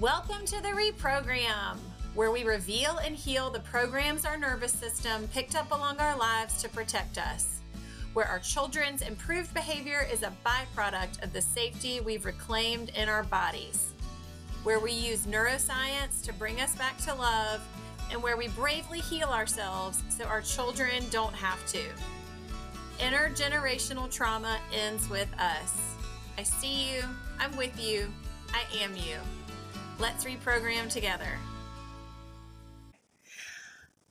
Welcome to the Reprogram, where we reveal and heal the programs our nervous system picked up along our lives to protect us. Where our children's improved behavior is a byproduct of the safety we've reclaimed in our bodies. Where we use neuroscience to bring us back to love, and where we bravely heal ourselves so our children don't have to. Intergenerational trauma ends with us. I see you, I'm with you, I am you. Let's reprogram together.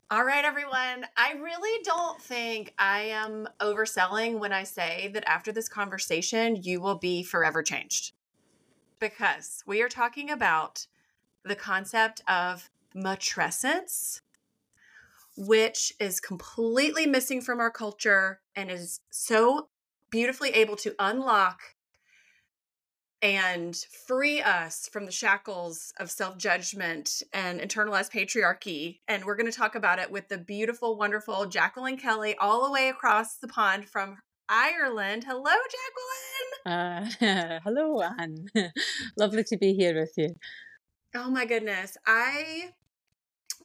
All right, everyone. I really don't think I am overselling when I say that after this conversation, you will be forever changed. Because we are talking about the concept of matrescence, which is completely missing from our culture and is so beautifully able to unlock and free us from the shackles of self judgment and internalized patriarchy. And we're going to talk about it with the beautiful, wonderful Jacqueline Kelly, all the way across the pond from Ireland. Hello, Jacqueline. Uh, hello, Anne. Lovely to be here with you. Oh, my goodness. I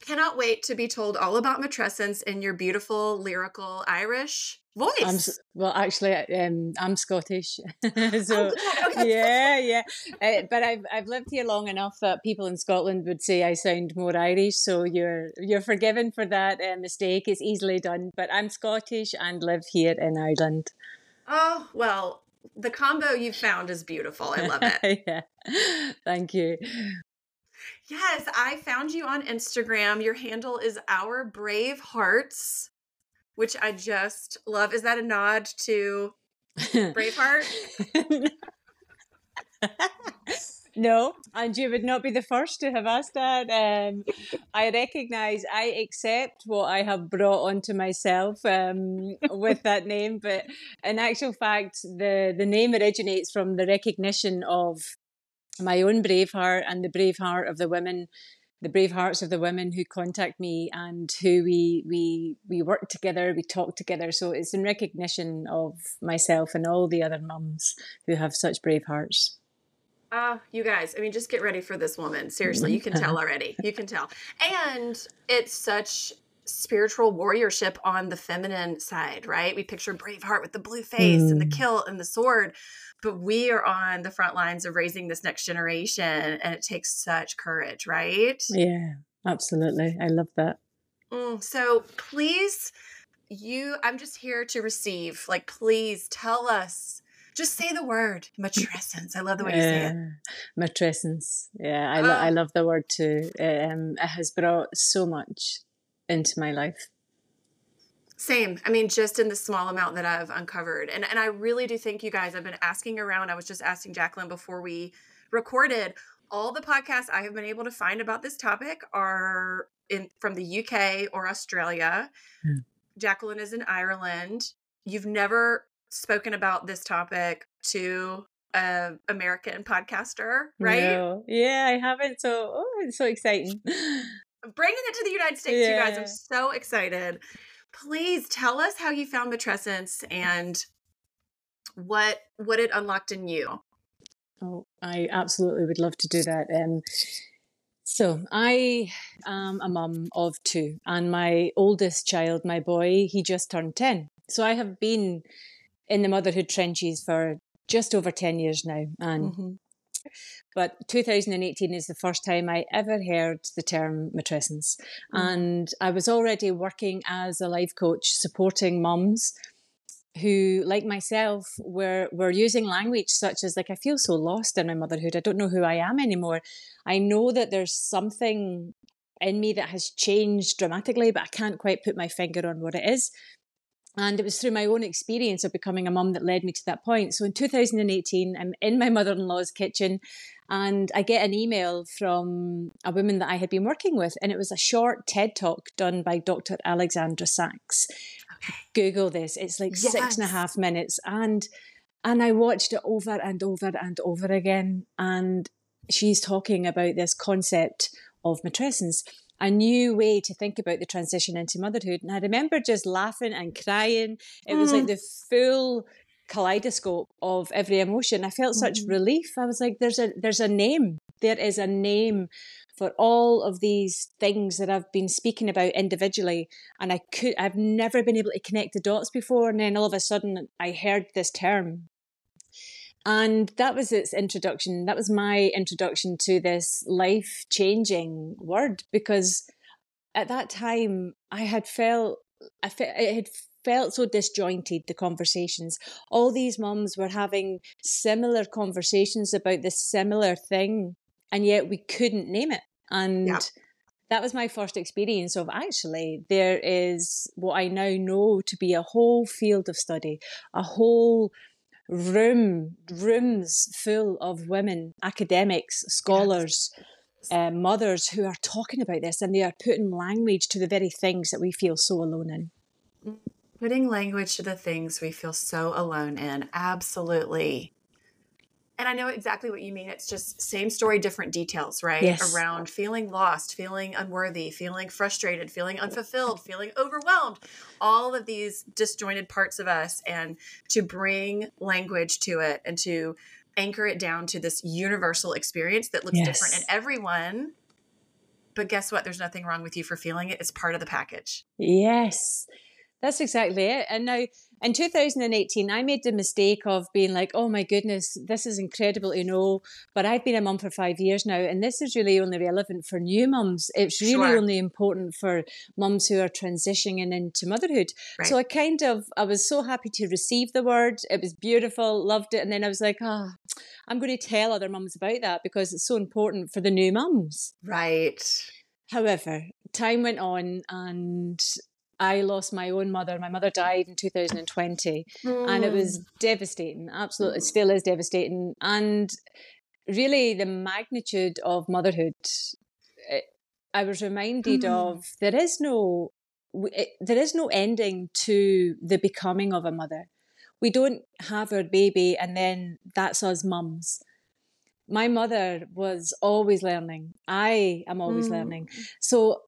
cannot wait to be told all about matrescence in your beautiful, lyrical Irish voice. I'm, well, actually, um, I'm Scottish, so oh, yeah, yeah. Uh, but I've I've lived here long enough that people in Scotland would say I sound more Irish. So you're you're forgiven for that uh, mistake. It's easily done. But I'm Scottish and live here in Ireland. Oh well, the combo you've found is beautiful. I love it. yeah, thank you. Yes, I found you on Instagram. Your handle is Our Brave Hearts which I just love. Is that a nod to Braveheart? no, and you would not be the first to have asked that. Um, I recognise, I accept what I have brought onto myself um, with that name, but in actual fact, the, the name originates from the recognition of my own brave heart and the brave heart of the women the brave hearts of the women who contact me and who we we we work together, we talk together. So it's in recognition of myself and all the other mums who have such brave hearts. Ah, uh, you guys, I mean, just get ready for this woman. Seriously, you can tell already. You can tell. And it's such spiritual warriorship on the feminine side, right? We picture Braveheart with the blue face mm. and the mm. kilt and the sword but we are on the front lines of raising this next generation and it takes such courage right yeah absolutely i love that mm, so please you i'm just here to receive like please tell us just say the word matrescence. I love the way you say it. Matrescence. Yeah, I, lo- I ah. love the word too. Um, it has brought so much into my life. Same. I mean, just in the small amount that I've uncovered. And and I really do think you guys, I've been asking around. I was just asking Jacqueline before we recorded. All the podcasts I have been able to find about this topic are in from the UK or Australia. Hmm. Jacqueline is in Ireland. You've never spoken about this topic to a American podcaster, right? No. Yeah, I haven't. So, oh, it's so exciting. Bringing it to the United States, yeah. you guys. I'm so excited please tell us how you found matrescence and what what it unlocked in you. Oh, I absolutely would love to do that. Um, so I am a mum of two, and my oldest child, my boy, he just turned ten. So I have been in the motherhood trenches for just over ten years now, and mm-hmm. But 2018 is the first time I ever heard the term matrescence. Mm. And I was already working as a life coach supporting mums who, like myself, were were using language such as like I feel so lost in my motherhood. I don't know who I am anymore. I know that there's something in me that has changed dramatically, but I can't quite put my finger on what it is. And it was through my own experience of becoming a mum that led me to that point. So in 2018, I'm in my mother in law's kitchen and I get an email from a woman that I had been working with. And it was a short TED talk done by Dr. Alexandra Sacks. Okay. Google this, it's like yes. six and a half minutes. And and I watched it over and over and over again. And she's talking about this concept of matrescence a new way to think about the transition into motherhood. And I remember just laughing and crying. It was like mm. the full kaleidoscope of every emotion. I felt such mm relief. I was like, there's a there's a name There is a name for all of these things that I've been speaking about individually. And I could, I've never been able to connect the dots before. And then all of a sudden I heard this term. And that was its introduction. That was my introduction to this life changing word because at that time I had felt, I fe- it had felt so disjointed, the conversations. All these mums were having similar conversations about this similar thing, and yet we couldn't name it. And yeah. that was my first experience of actually, there is what I now know to be a whole field of study, a whole room, rooms full of women, academics, scholars. Uh, mothers who are talking about this and they are putting language to the very things that we feel so alone in. Putting language to the things we feel so alone in. Absolutely. And I know exactly what you mean. It's just same story, different details, right? Yes. Around feeling lost, feeling unworthy, feeling frustrated, feeling unfulfilled, feeling overwhelmed, all of these disjointed parts of us. And to bring language to it and to anchor it down to this universal experience that looks yes. different in everyone. But guess what? There's nothing wrong with you for feeling it. It's part of the package. Yes. That's exactly it. And now in 2018, I made the mistake of being like, oh my goodness, this is incredible to know. But I've been a mum for five years now, and this is really only relevant for new mums. It's really sure. only important for mums who are transitioning into motherhood. Right. So I kind of, I was so happy to receive the word. It was beautiful, loved it. And then I was like, ah, oh, I'm going to tell other mums about that because it's so important for the new mums. Right. However, time went on and I lost my own mother. My mother died in 2020, mm. and it was mm. devastating. Absolutely, it still is devastating. And really, the magnitude of motherhood, it, I was reminded mm. of there is no it, there is no ending to the becoming of a mother. We don't have our baby and then that's us mums. My mother was always learning. I am always mm. learning. So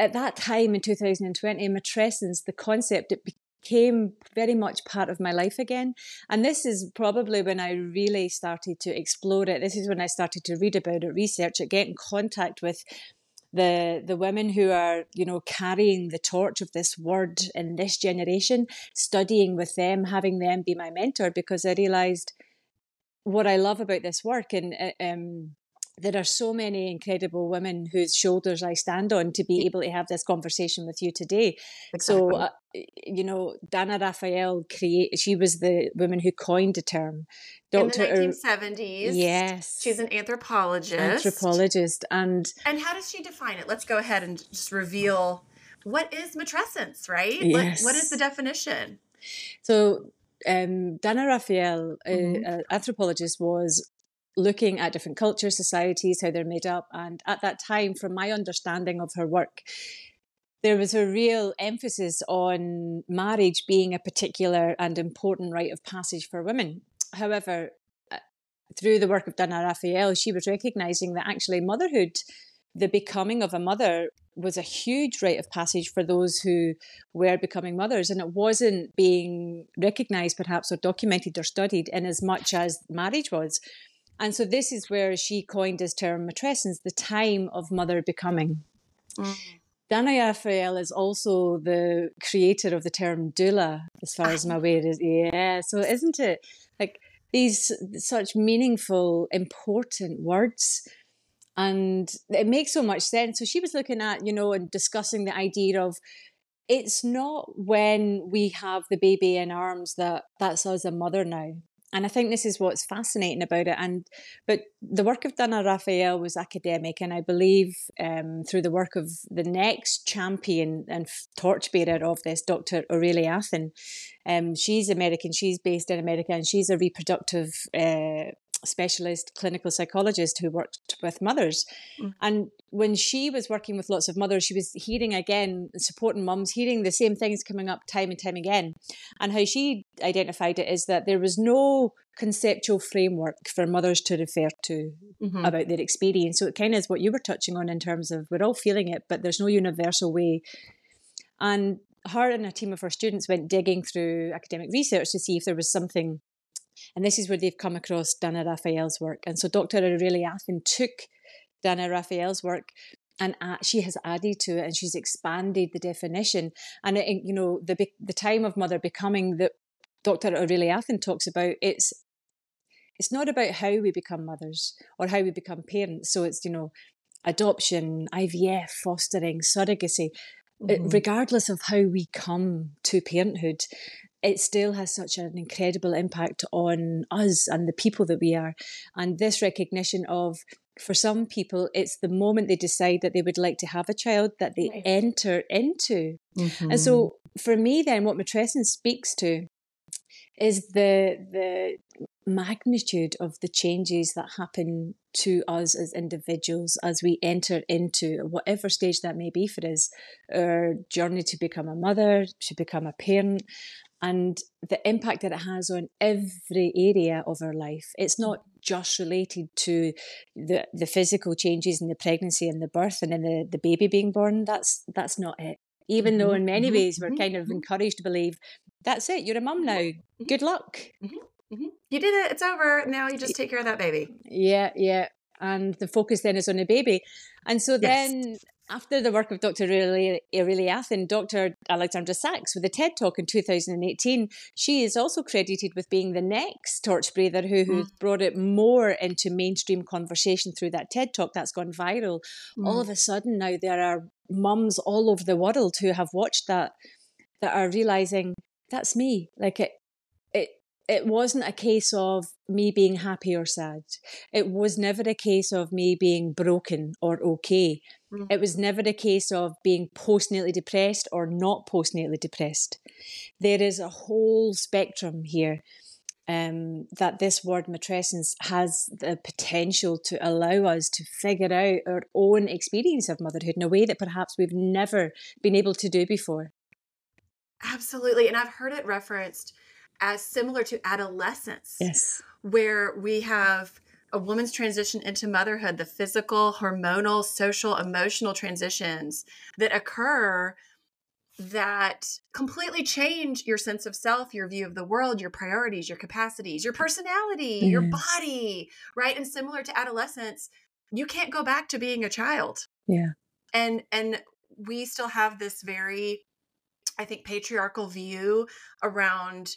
at that time in 2020, matrescence, the concept, it became very much part of my life again. And this is probably when I really started to explore it. This is when I started to read about it, research it, get in contact with the the women who are you know carrying the torch of this word in this generation studying with them having them be my mentor because i realized what i love about this work and uh, um, there are so many incredible women whose shoulders I stand on to be able to have this conversation with you today. Exactly. So, uh, you know, Dana Raphael create. She was the woman who coined the term. Doctor in the nineteen seventies. Yes, she's an anthropologist. Anthropologist, and and how does she define it? Let's go ahead and just reveal what is matrescence, right? Yes. what, what is the definition? So um, Dana Raphael, mm-hmm. uh, anthropologist, was looking at different cultures, societies, how they're made up. And at that time, from my understanding of her work, there was a real emphasis on marriage being a particular and important rite of passage for women. However, uh, through the work of Dana Raphael, she was recognizing that actually motherhood, the becoming of a mother, was a huge rite of passage for those who were becoming mothers, and it wasn't being recognized, perhaps, or documented or studied in as much as marriage was. And so this is where she coined this term matrescence, the time of mother becoming. Mm. Dana Raphael is also the creator of the term doula, as far as I'm aware. Is yeah. So isn't it like these such meaningful, important words? And it makes so much sense. So she was looking at, you know, and discussing the idea of it's not when we have the baby in arms that that's us a mother now and I think this is what's fascinating about it. And but the work of Dana Raphael was academic, and I believe um, through the work of the next champion and torchbearer of this, Dr. Aurelia Athan. Um, she's American. She's based in America, and she's a reproductive uh, specialist clinical psychologist who worked with mothers. Mm. And when she was working with lots of mothers, she was hearing again, supporting mums, hearing the same things coming up time and time again. And how she identified it is that there was no conceptual framework for mothers to refer to mm-hmm. about their experience. So it kind of is what you were touching on in terms of we're all feeling it, but there's no universal way. And her and a team of her students went digging through academic research to see if there was something And this is where they've come across Dana Raphael's work. And so Dr. Aurelia Athan took Dana Raphael's work and she has added to it and she's expanded the definition. And, it, you know, the, the time of mother becoming that Dr. Aurelia Athan talks about, it's it's not about how we become mothers or how we become parents. So it's, you know, adoption, IVF, fostering, surrogacy. Mm-hmm. regardless of how we come to parenthood, it still has such an incredible impact on us and the people that we are. And this recognition of, for some people, it's the moment they decide that they would like to have a child that they right. enter into. Mm-hmm. And so for me, then, what matrescence speaks to is the the magnitude of the changes that happen to us as individuals as we enter into whatever stage that may be for us our journey to become a mother to become a parent and the impact that it has on every area of our life it's not just related to the the physical changes in the pregnancy and the birth and in the, the baby being born that's that's not it even mm-hmm. though in many mm-hmm. ways we're mm-hmm. kind of mm-hmm. encouraged to believe that's it you're a mum now mm-hmm. good luck mm-hmm. Mm-hmm. You did it. It's over. Now you just take care of that baby. Yeah, yeah. And the focus then is on the baby. And so yes. then after the work of Dr. Aurelia Athan, Dr. Alexandra Sacks with the TED Talk in 2018, she is also credited with being the next torch breather who, who mm. brought it more into mainstream conversation through that TED Talk that's gone viral. Mm. All of a sudden now there are mums all over the world who have watched that that are realizing that's me. Like it, it it wasn't a case of me being happy or sad. It was never a case of me being broken or okay. Mm. It was never a case of being postnatally depressed or not postnatally depressed. There is a whole spectrum here um, that this word matrescence has the potential to allow us to figure out our own experience of motherhood in a way that perhaps we've never been able to do before. Absolutely. And I've heard it referenced as similar to adolescence. Yes. Where we have a woman's transition into motherhood, the physical, hormonal, social, emotional transitions that occur that completely change your sense of self, your view of the world, your priorities, your capacities, your personality, yes. your body, right? And similar to adolescence, you can't go back to being a child. Yeah. And and we still have this very I think patriarchal view around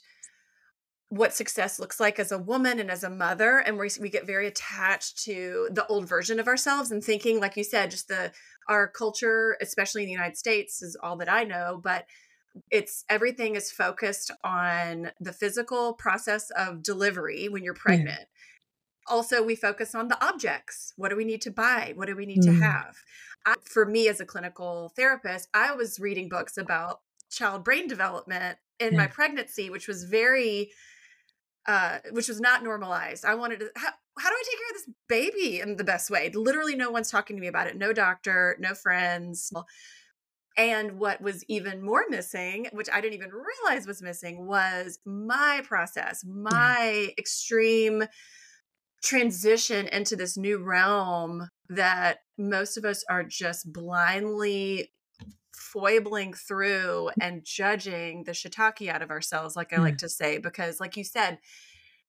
what success looks like as a woman and as a mother and we, we get very attached to the old version of ourselves and thinking like you said just the our culture especially in the united states is all that i know but it's everything is focused on the physical process of delivery when you're pregnant yeah. also we focus on the objects what do we need to buy what do we need mm. to have I, for me as a clinical therapist i was reading books about child brain development in yeah. my pregnancy which was very uh, which was not normalized. I wanted to, how, how do I take care of this baby in the best way? Literally, no one's talking to me about it. No doctor, no friends. And what was even more missing, which I didn't even realize was missing, was my process, my yeah. extreme transition into this new realm that most of us are just blindly foibling through and judging the shiitake out of ourselves, like I like to say, because, like you said,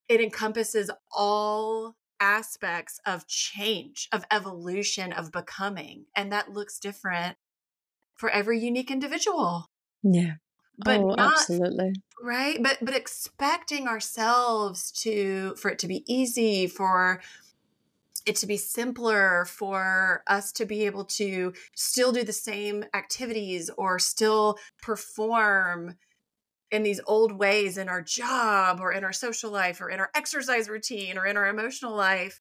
it encompasses all aspects of change, of evolution, of becoming. And that looks different for every unique individual. Yeah. But oh, not, absolutely. Right. But but expecting ourselves to for it to be easy, for it to be simpler for us to be able to still do the same activities or still perform in these old ways in our job or in our social life or in our exercise routine or in our emotional life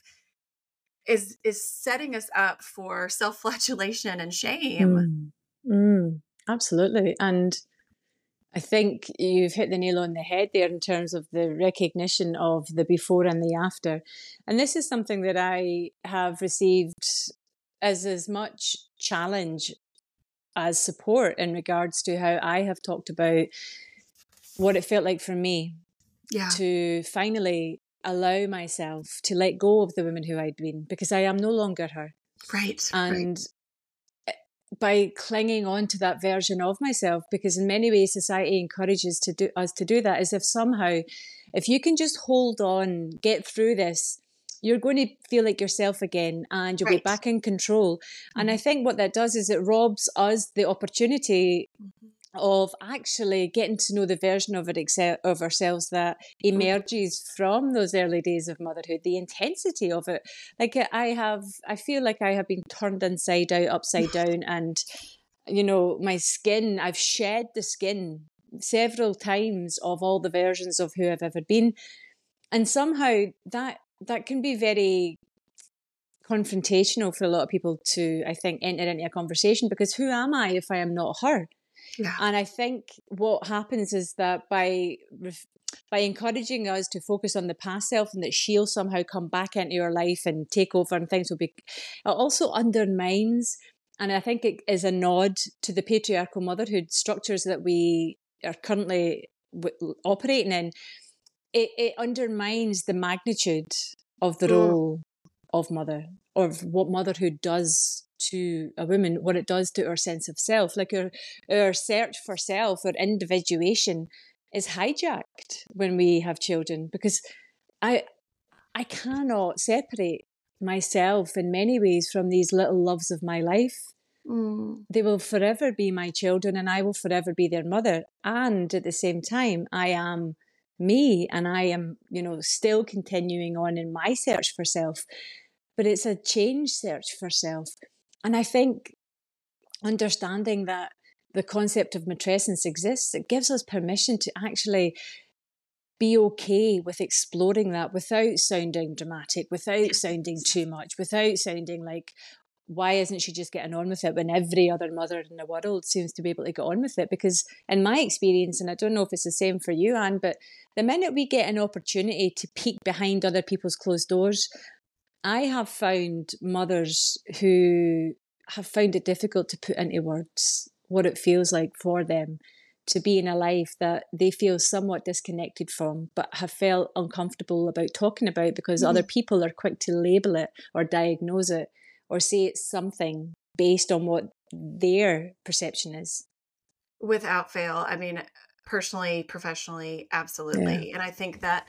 is is setting us up for self-flagellation and shame. Mm, mm, absolutely. And I think you've hit the nail on the head there in terms of the recognition of the before and the after. And this is something that I have received as as much challenge as support in regards to how I have talked about what it felt like for me yeah. to finally allow myself to let go of the woman who I'd been because I am no longer her. Right. And right by clinging on to that version of myself because in many ways society encourages to do us to do that as if somehow if you can just hold on, get through this, you're going to feel like yourself again and you'll right. be back in control. Mm-hmm. And I think what that does is it robs us the opportunity mm-hmm. Of actually getting to know the version of it of ourselves that emerges from those early days of motherhood, the intensity of it. Like uh, I have, I feel like I have been turned inside out, upside down, and you know, my skin, I've shed the skin several times of all the versions of who I've ever been. And somehow that that can be very confrontational for a lot of people to, I think, enter into a conversation because who am I if I am not her? Yeah. And I think what happens is that by by encouraging us to focus on the past self and that she'll somehow come back into your life and take over and things will be, it also undermines. And I think it is a nod to the patriarchal motherhood structures that we are currently operating in it, it undermines the magnitude of the mm. role of mother, of what motherhood does to a woman, what it does to our sense of self. Like our, our search for self, our individuation is hijacked when we have children because I I cannot separate myself in many ways from these little loves of my life. Mm. They will forever be my children and I will forever be their mother. And at the same time, I am me and I am, you know, still continuing on in my search for self. But it's a change search for self. And I think understanding that the concept of matrescence exists, it gives us permission to actually be okay with exploring that without sounding dramatic, without sounding too much, without sounding like, why isn't she just getting on with it when every other mother in the world seems to be able to get on with it? Because in my experience, and I don't know if it's the same for you, Anne, but the minute we get an opportunity to peek behind other people's closed doors, I have found mothers who have found it difficult to put into words what it feels like for them to be in a life that they feel somewhat disconnected from, but have felt uncomfortable about talking about because mm-hmm. other people are quick to label it or diagnose it or say it's something based on what their perception is. Without fail. I mean, personally, professionally, absolutely. Yeah. And I think that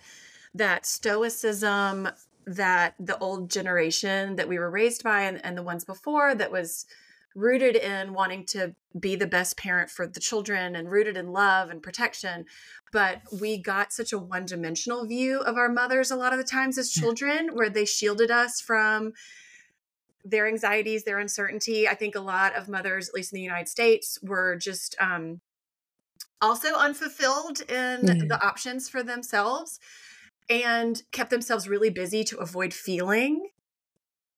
that stoicism that the old generation that we were raised by and, and the ones before that was rooted in wanting to be the best parent for the children and rooted in love and protection but we got such a one-dimensional view of our mothers a lot of the times as children where they shielded us from their anxieties, their uncertainty. I think a lot of mothers, at least in the United States, were just um, also unfulfilled in mm. the options for themselves and kept themselves really busy to avoid feeling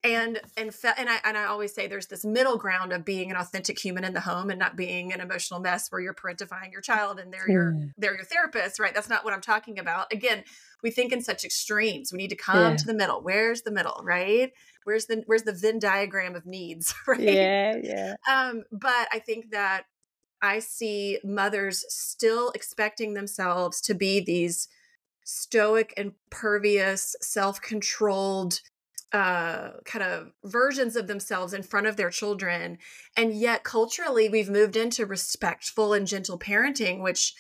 and and fe- and I and I always say there's this middle ground of being an authentic human in the home and not being an emotional mess where you're parentifying your child and they're your they're your therapist, right? That's not what I'm talking about. Again, we think in such extremes. We need to come yeah. to the middle. Where's the middle, right? Where's the where's the Venn diagram of needs, right? Yeah, yeah. Um, but I think that I see mothers still expecting themselves to be these stoic, impervious, self-controlled uh, kind of versions of themselves in front of their children. And yet, culturally, we've moved into respectful and gentle parenting, which,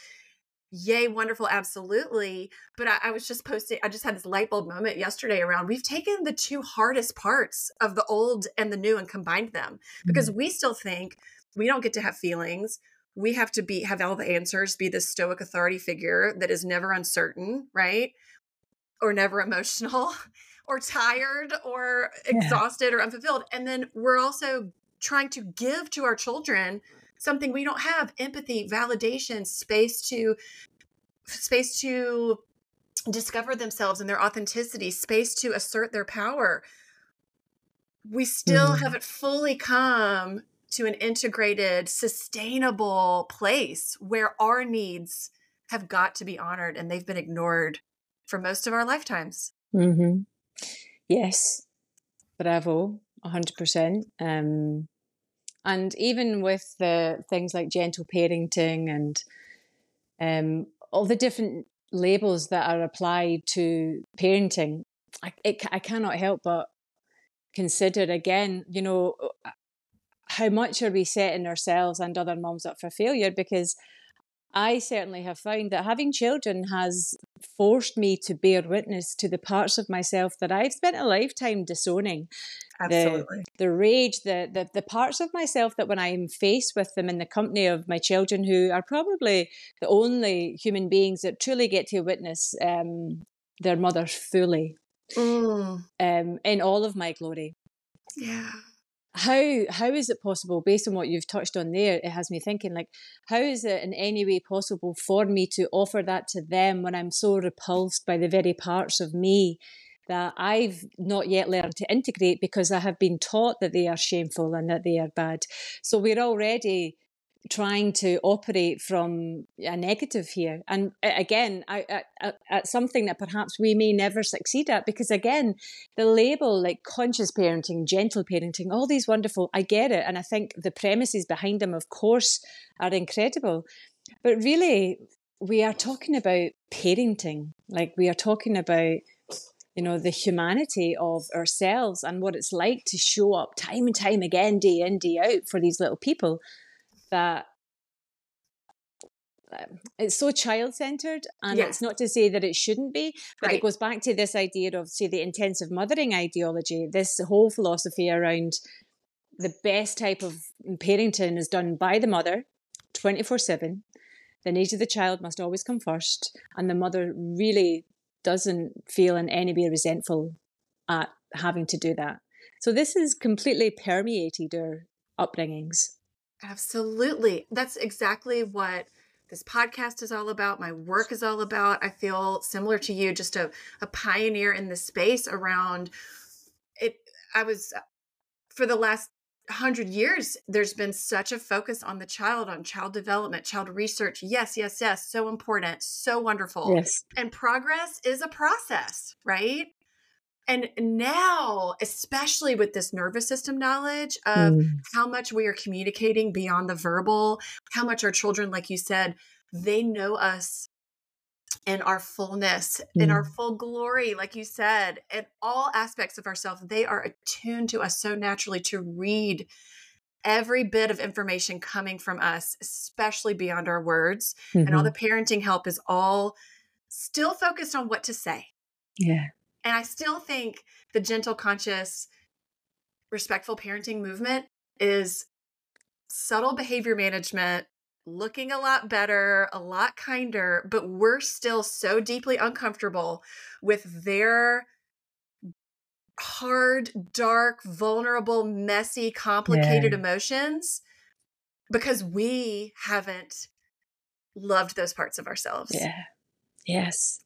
yay, wonderful, absolutely. But I, I was just posting, I just had this light bulb moment yesterday around we've taken the two hardest parts of the old and the new and combined them because mm-hmm. we still think we don't get to have feelings we have to be have all the answers be this stoic authority figure that is never uncertain right or never emotional or tired or exhausted yeah. or unfulfilled. And then we're also trying to give to our children something we don't have empathy, validation, space to space to discover themselves and their authenticity, space to assert their power. We still mm. haven't fully come to an integrated, sustainable place where our needs have got to be honored and they've been ignored for most of our lifetimes. Mm-hmm. Yes, bravo, 100%. Um, and even with the things like gentle parenting and um, all the different labels that are applied to parenting, I, it, I cannot help but consider again, you know, how much are we setting ourselves and other moms up for failure? Because I certainly have found that having children has forced me to bear witness to the parts of myself that I've spent a lifetime disowning. Absolutely. The, the rage, the, the the parts of myself that when I'm faced with them in the company of my children, who are probably the only human beings that truly get to witness um, their mother fully mm. um, in all of my glory. Yeah how how is it possible based on what you've touched on there it has me thinking like how is it in any way possible for me to offer that to them when i'm so repulsed by the very parts of me that i've not yet learned to integrate because i have been taught that they are shameful and that they are bad? So we're already trying to operate from a negative here. And uh, again I, at uh, uh, something that perhaps we may never succeed at because again the label like conscious parenting gentle parenting all these wonderful i get it and i think the premises behind them of course are incredible. But really we are talking about parenting. Like we are talking about you know the humanity of ourselves and what it's like to show up time and time again day in day out for these little people that um, it's so child centered and it's not to say that it shouldn't be but right. it goes back to this idea of say the intensive mothering ideology. This whole philosophy around the best type of parenting is done by the mother 24/7 the needs of the child must always come first and the mother really doesn't feel in any way resentful at having to do that. So this is completely permeated our upbringings Absolutely. That's exactly what this podcast is all about. My work is all about. I feel similar to you, just a, a pioneer in the space around it. I was, uh, for the last hundred years, there's been such a focus on the child, on child development, child research. Yes, yes, yes. So important, so wonderful. Yes. And progress is a process, right? And now, especially with this nervous system knowledge of mm. how much we are communicating beyond the verbal, how much our children, like you said, they know us in our fullness, mm. in our mm. full glory, like you said, in all aspects of ourselves. They are attuned to us so naturally to read every bit of information coming from us, especially beyond our words. Mm-hmm. And all mm-hmm. the parenting help is all still focused on what to say. Yeah. And I still think the gentle, conscious, respectful parenting movement is subtle behavior management, looking a lot better, a lot kinder, but we're still so deeply uncomfortable with their hard, dark, vulnerable, messy, complicated yeah. emotions because we haven't loved those parts of ourselves. Yeah. Yes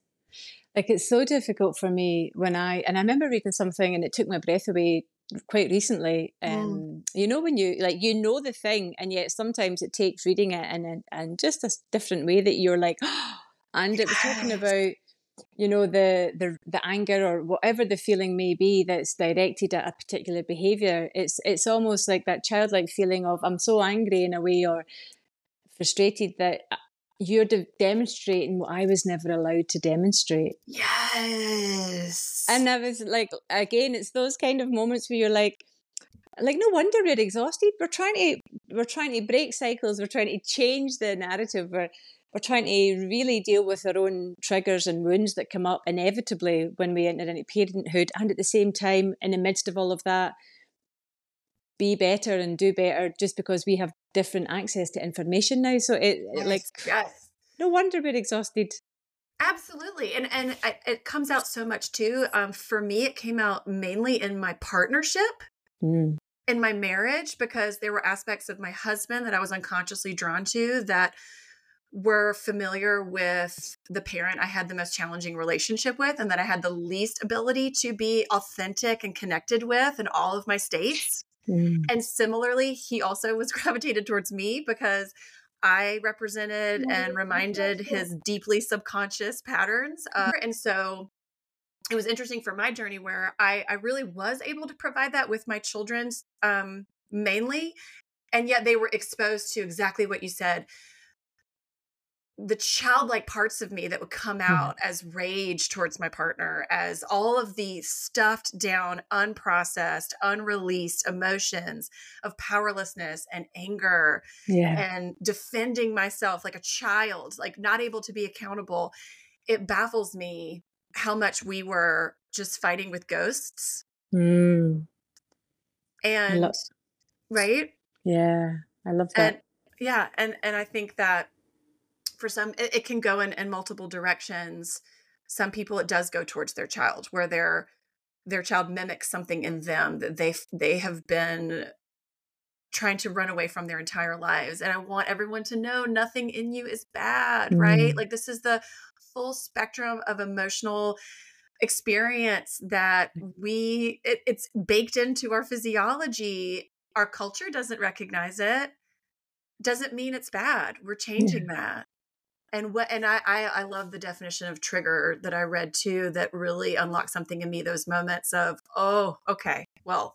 like it's so difficult for me when I and I remember reading something and it took my breath away quite recently. Mm. Um, mm. you know when you like you know the thing and yet sometimes it takes reading it and and just a different way that you're like, oh, and it was talking about you know the the the anger or whatever the feeling may be that's directed at a particular behavior it's it's almost like that childlike feeling of i'm so angry in a way or frustrated that you're de- demonstrating what I was never allowed to demonstrate. Yes. And I was like, again, it's those kind of moments where you're like, like no wonder we're exhausted. We're trying to we're trying to break cycles. We're trying to change the narrative. We're we're trying to really deal with our own triggers and wounds that come up inevitably when we enter into parenthood, and at the same time, in the midst of all of that, be better and do better just because we have different access to information now. So it, yes, like yes. no wonder we're exhausted. Absolutely, and and it comes out so much too. Um, for me, it came out mainly in my partnership, mm. in my marriage, because there were aspects of my husband that I was unconsciously drawn to that were familiar with the parent I had the most challenging relationship with, and that I had the least ability to be authentic and connected with in all of my states. Mm. And similarly, he also was gravitated towards me because I represented and reminded his deeply subconscious patterns. Uh, and so it was interesting for my journey where I, I really was able to provide that with my children's um, mainly. And yet they were exposed to exactly what you said the childlike parts of me that would come Mm-hmm. out as rage towards my partner, as all of the stuffed down, unprocessed, unreleased emotions of powerlessness and anger Yeah. and defending myself like a child, like not able to be accountable. It baffles me how much we were just fighting with ghosts. Mm. And lo- right? yeah. I love that. and yeah and and i think that for some it, it can go in in multiple directions. Some people it does go towards their child where their their child mimics something in them that they they have been trying to run away from their entire lives and i want everyone to know nothing in you is bad right? Mm. like this is the full spectrum of emotional experience that we it, it's baked into our physiology. Our culture doesn't recognize it. Doesn't mean it's bad. We're changing that and what and I, I i love the definition of trigger that i read too that really unlocked something in me those moments of oh okay well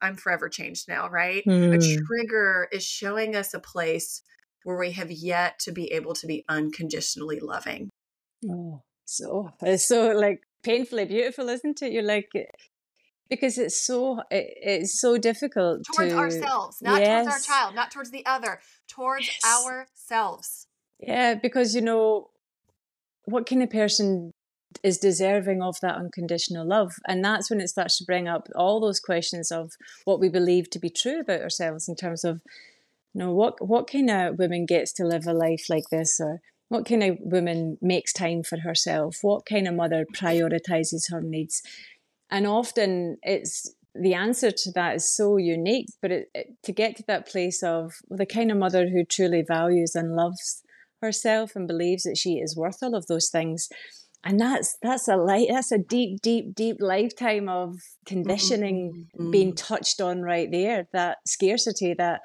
i'm forever changed now right a Mm. trigger is showing us a place where we have yet to be able to be unconditionally loving Oh, so it's so like painfully beautiful, isn't it? You're like because it's so it, it's so difficult towards to ourselves not towards our child not towards the other towards Yes. ourselves Yeah, because you know what kind of person is deserving of that unconditional love, and that's when it starts to bring up all those questions of what we believe to be true about ourselves in terms of you know what what kind of woman gets to live a life like this or what kind of woman makes time for herself? What kind of mother prioritizes her needs? And often it's the answer to that is so unique but it, it, to get to that place of well, the kind of mother who truly values and loves herself and believes that she is worth all of those things and that's that's a light that's a deep deep deep lifetime of conditioning Mhm. being touched on right there that scarcity that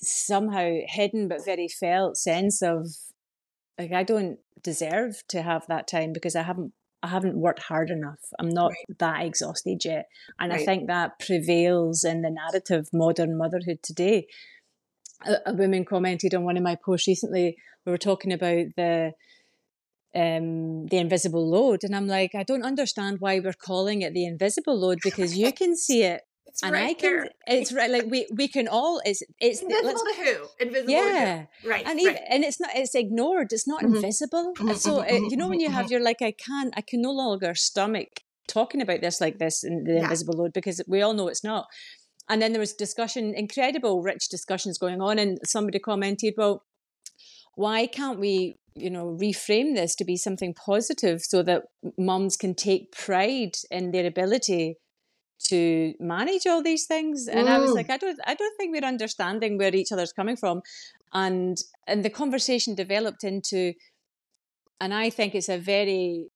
somehow hidden but very felt sense of like I don't deserve to have that time because I haven't I haven't worked hard enough. I'm not that exhausted yet. And I think that prevails in the narrative modern motherhood today. A, a woman commented on one of my posts recently. We were talking about the um the invisible load and I'm like I don't understand why we're calling it the invisible load because you can see it it's and right I can there. it's right like we we can all it's it's invisible to who invisible yeah to who right and even, right. and it's not it's ignored it's not Mhm. invisible Mhm, so uh, you know when you have you're like i can't i can no longer stomach talking about this like this in the Yeah. invisible load because we all know it's not and then there was discussion incredible rich discussions going on and somebody commented well why can't we you know reframe this to be something positive so that mums can take pride in their ability to manage all these things and i was Mm. like i don't i don't think we're understanding where each other's coming from and and the conversation developed into and i think it's a very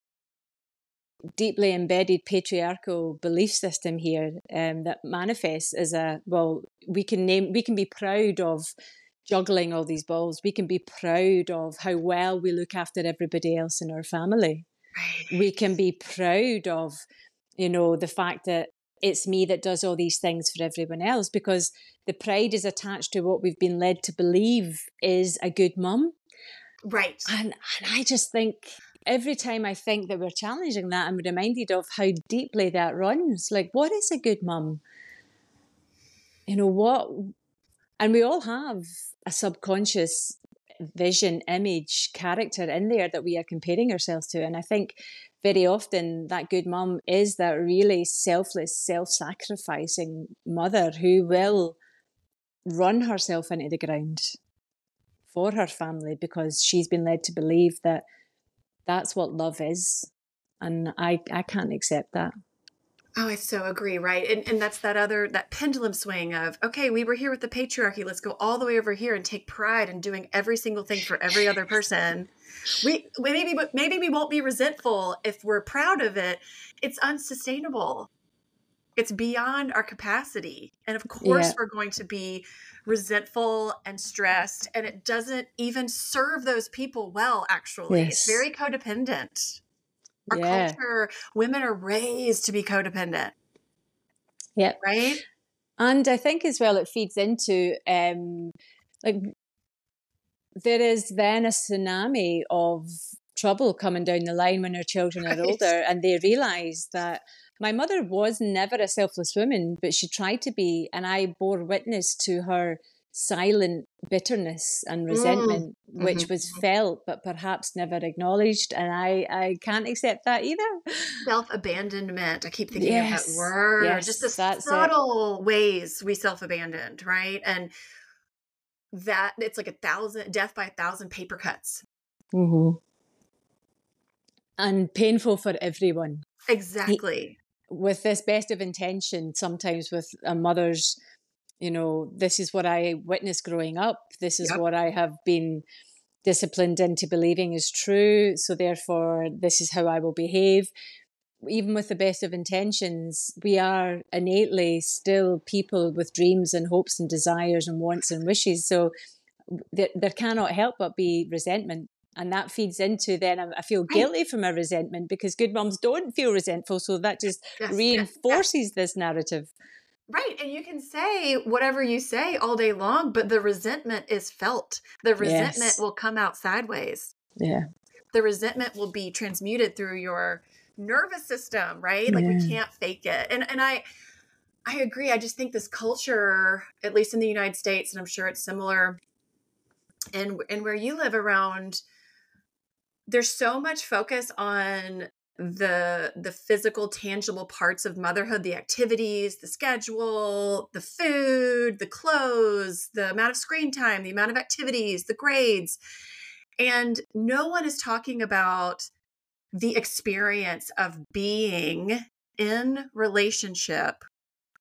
deeply embedded patriarchal belief system here um, that manifests as a well we can name we can be proud of juggling all these balls. We can be proud of how well we look after everybody else in our family. Right. we can be proud of you know the fact that it's me that does all these things for everyone else because the pride is attached to what we've been led to believe is a good mum. Right. And, and i just think every time i think that we're challenging that i'm reminded of how deeply that runs. Like what is a good mum? You know what and we all have a subconscious vision image character in there that we are comparing ourselves to. And i think very often that good mum is that really selfless self-sacrificing mother who will run herself into the ground for her family because she's been led to believe that that's what love is and i i can't accept that Oh, I so agree, right? And and that's that other that pendulum swing of okay, we were here with the patriarchy. Let's go all the way over here and take pride in doing every single thing for every other person. We, maybe maybe we won't be resentful if we're proud of it. It's unsustainable. It's beyond our capacity. And of course Yeah. we're going to be resentful and stressed and it doesn't even serve those people well actually. It's very codependent. Our yeah culture, women are raised to be codependent, yeah right? And I think as well, it feeds into um, like there is then a tsunami of trouble coming down the line when her children are Right. older and they realize that my mother was never a selfless woman, but she tried to be, and I bore witness to her silent bitterness and resentment, which mhm, was felt but perhaps never acknowledged. And I, I can't accept that either. Self abandonment. I keep thinking of Yes, that word. yes, Just the that's it. subtle ways we self abandoned, right? And that it's like a thousand death by a thousand paper cuts. Mm-hmm. And painful for everyone. Exactly. With this best of intention, sometimes with a mother's, you know, this is what I witnessed growing up. This is Yep. what I have been disciplined into believing is true. So therefore, this is how I will behave. Even with the best of intentions, we are innately still people with dreams and hopes and desires and wants and wishes. So there, there cannot help but be resentment. And that feeds into then I I feel guilty for my resentment because good moms don't feel resentful. So that just Yes, yes, yes. reinforces this narrative. Right. And you can say whatever you say all day long, but the resentment is felt. The resentment Yes. will come out sideways. Yeah. The resentment will be transmuted through your nervous system, right? Like we can't fake it. And and I I agree. I just think this culture, at least in the United States, and I'm sure it's similar and and where you live around there's so much focus on the the physical tangible parts of motherhood the activities the schedule the food the clothes the amount of screen time the amount of activities the grades and no one is talking about the experience of being in relationship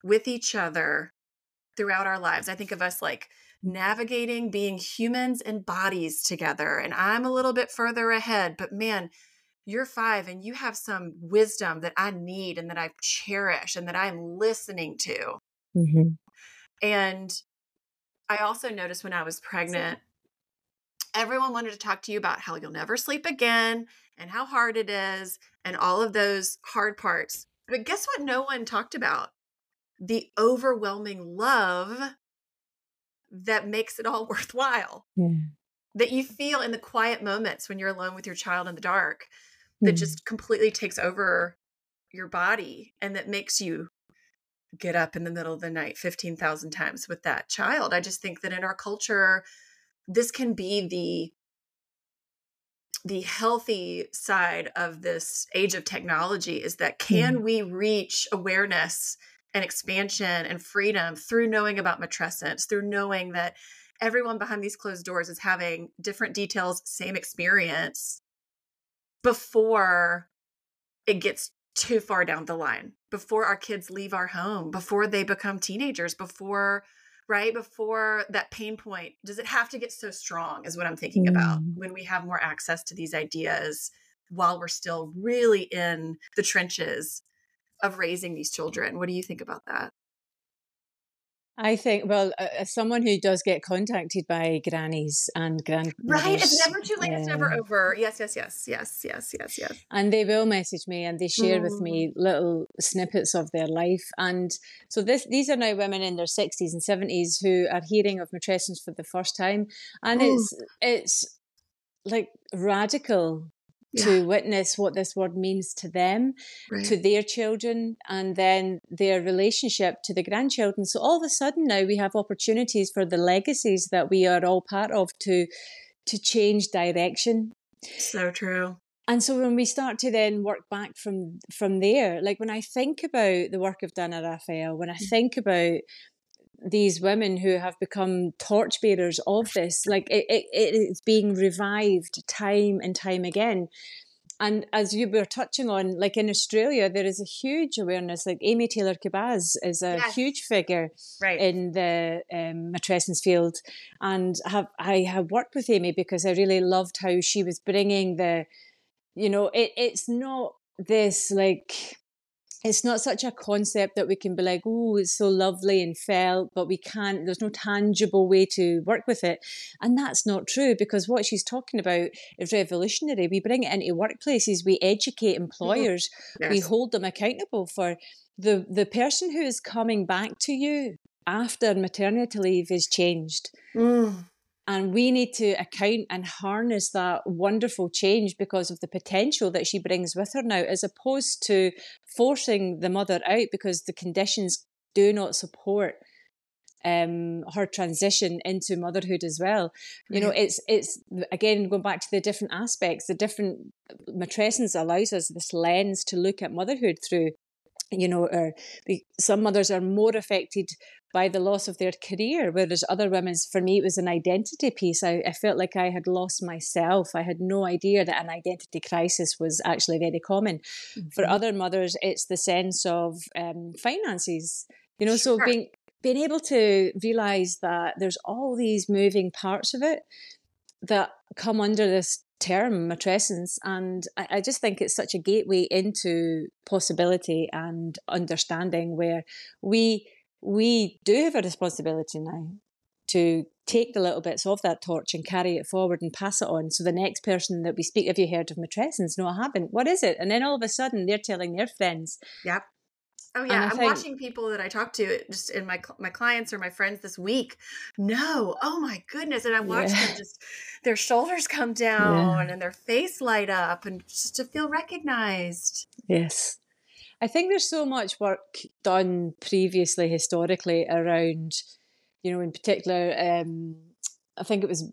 with each other throughout our lives. I think of us like navigating being humans and bodies together. And I'm a little bit further ahead, but man, you're five and you have some wisdom that I need and that I cherish and that I'm listening to. Mm-hmm. And I also noticed when I was pregnant, everyone wanted to talk to you about how you'll never sleep again and how hard it is and all of those hard parts. But guess what? No one talked about the overwhelming love that makes it all worthwhile Yeah. that you feel in the quiet moments when you're alone with your child in the dark that Mhm. just completely takes over your body and that makes you get up in the middle of the night 15,000 times with that child. I just think that in our culture this can be the the healthy side of this age of technology is that can we reach awareness and expansion and freedom through knowing about matrescence, through knowing that everyone behind these closed doors is having different details, same experience before it gets too far down the line, before our kids leave our home, before they become teenagers, before right before that pain point does it have to get so strong is what i'm thinking about Mm. when we have more access to these ideas while we're still really in the trenches of raising these children? What do you think about that? I think, well, uh, as someone who does get contacted by grannies and grandmothers, right it's never too late it's never over. Yes yes yes yes yes yes yes. And they will message me and they share with Mm. me little snippets of their life. And so this, these are now women in their sixties and seventies who are hearing of matrescence for the first time, and Mm. it's it's like radical yeah to witness what this word means to them. right to their children and then their relationship to the grandchildren. So all of a sudden now we have opportunities for the legacies that we are all part of to to change direction. so true And so when we start to then work back from from there, like when I think about the work of Dana Raphael, when I mm. think about these women who have become torchbearers of this, like it, it, it is being revived time and time again. And as you were touching on, like in Australia, there is a huge awareness. Like Amy Taylor Kabbaz is a yes huge figure right in the um, matrescence field, and have I have worked with Amy because I really loved how she was bringing the, you know, it it's not this like it's not such a concept that we can be like, oh, it's so lovely and felt, but we can't, there's no tangible way to work with it. And that's not true because what she's talking about is revolutionary. We bring it into workplaces, we educate employers, we hold them accountable for the, the person who is coming back to you after maternity leave is changed. Mm. And we need to account and harness that wonderful change because of the potential that she brings with her now, as opposed to forcing the mother out because the conditions do not support um, her transition into motherhood as well. You know, it's it's again going back to the different aspects, the different matrescence allows us this lens to look at motherhood through. You know, or some mothers are more affected by the loss of their career, whereas other women's, for me, it was an identity piece. I, I felt like I had lost myself. I had no idea that an identity crisis was actually very common. Mm-hmm. For other mothers, it's the sense of um, finances. You know, sure. so being being able to realize that there's all these moving parts of it that come under this term matrescence and I, I, just think it's such a gateway into possibility and understanding where we we do have a responsibility now to take the little bits of that torch and carry it forward and pass it on. So the next person that we speak have you heard of matrescence? No i haven't. What is it? And then all of a sudden they're telling their friends yep Oh yeah, I'm think, watching people that I talk to just in my my clients or my friends this week. No, oh my goodness, and I watch yeah. them just their shoulders come down yeah. and their face light up, and just to feel recognized. Yes, I think there's so much work done previously historically around, you know, in particular. Um, I think it was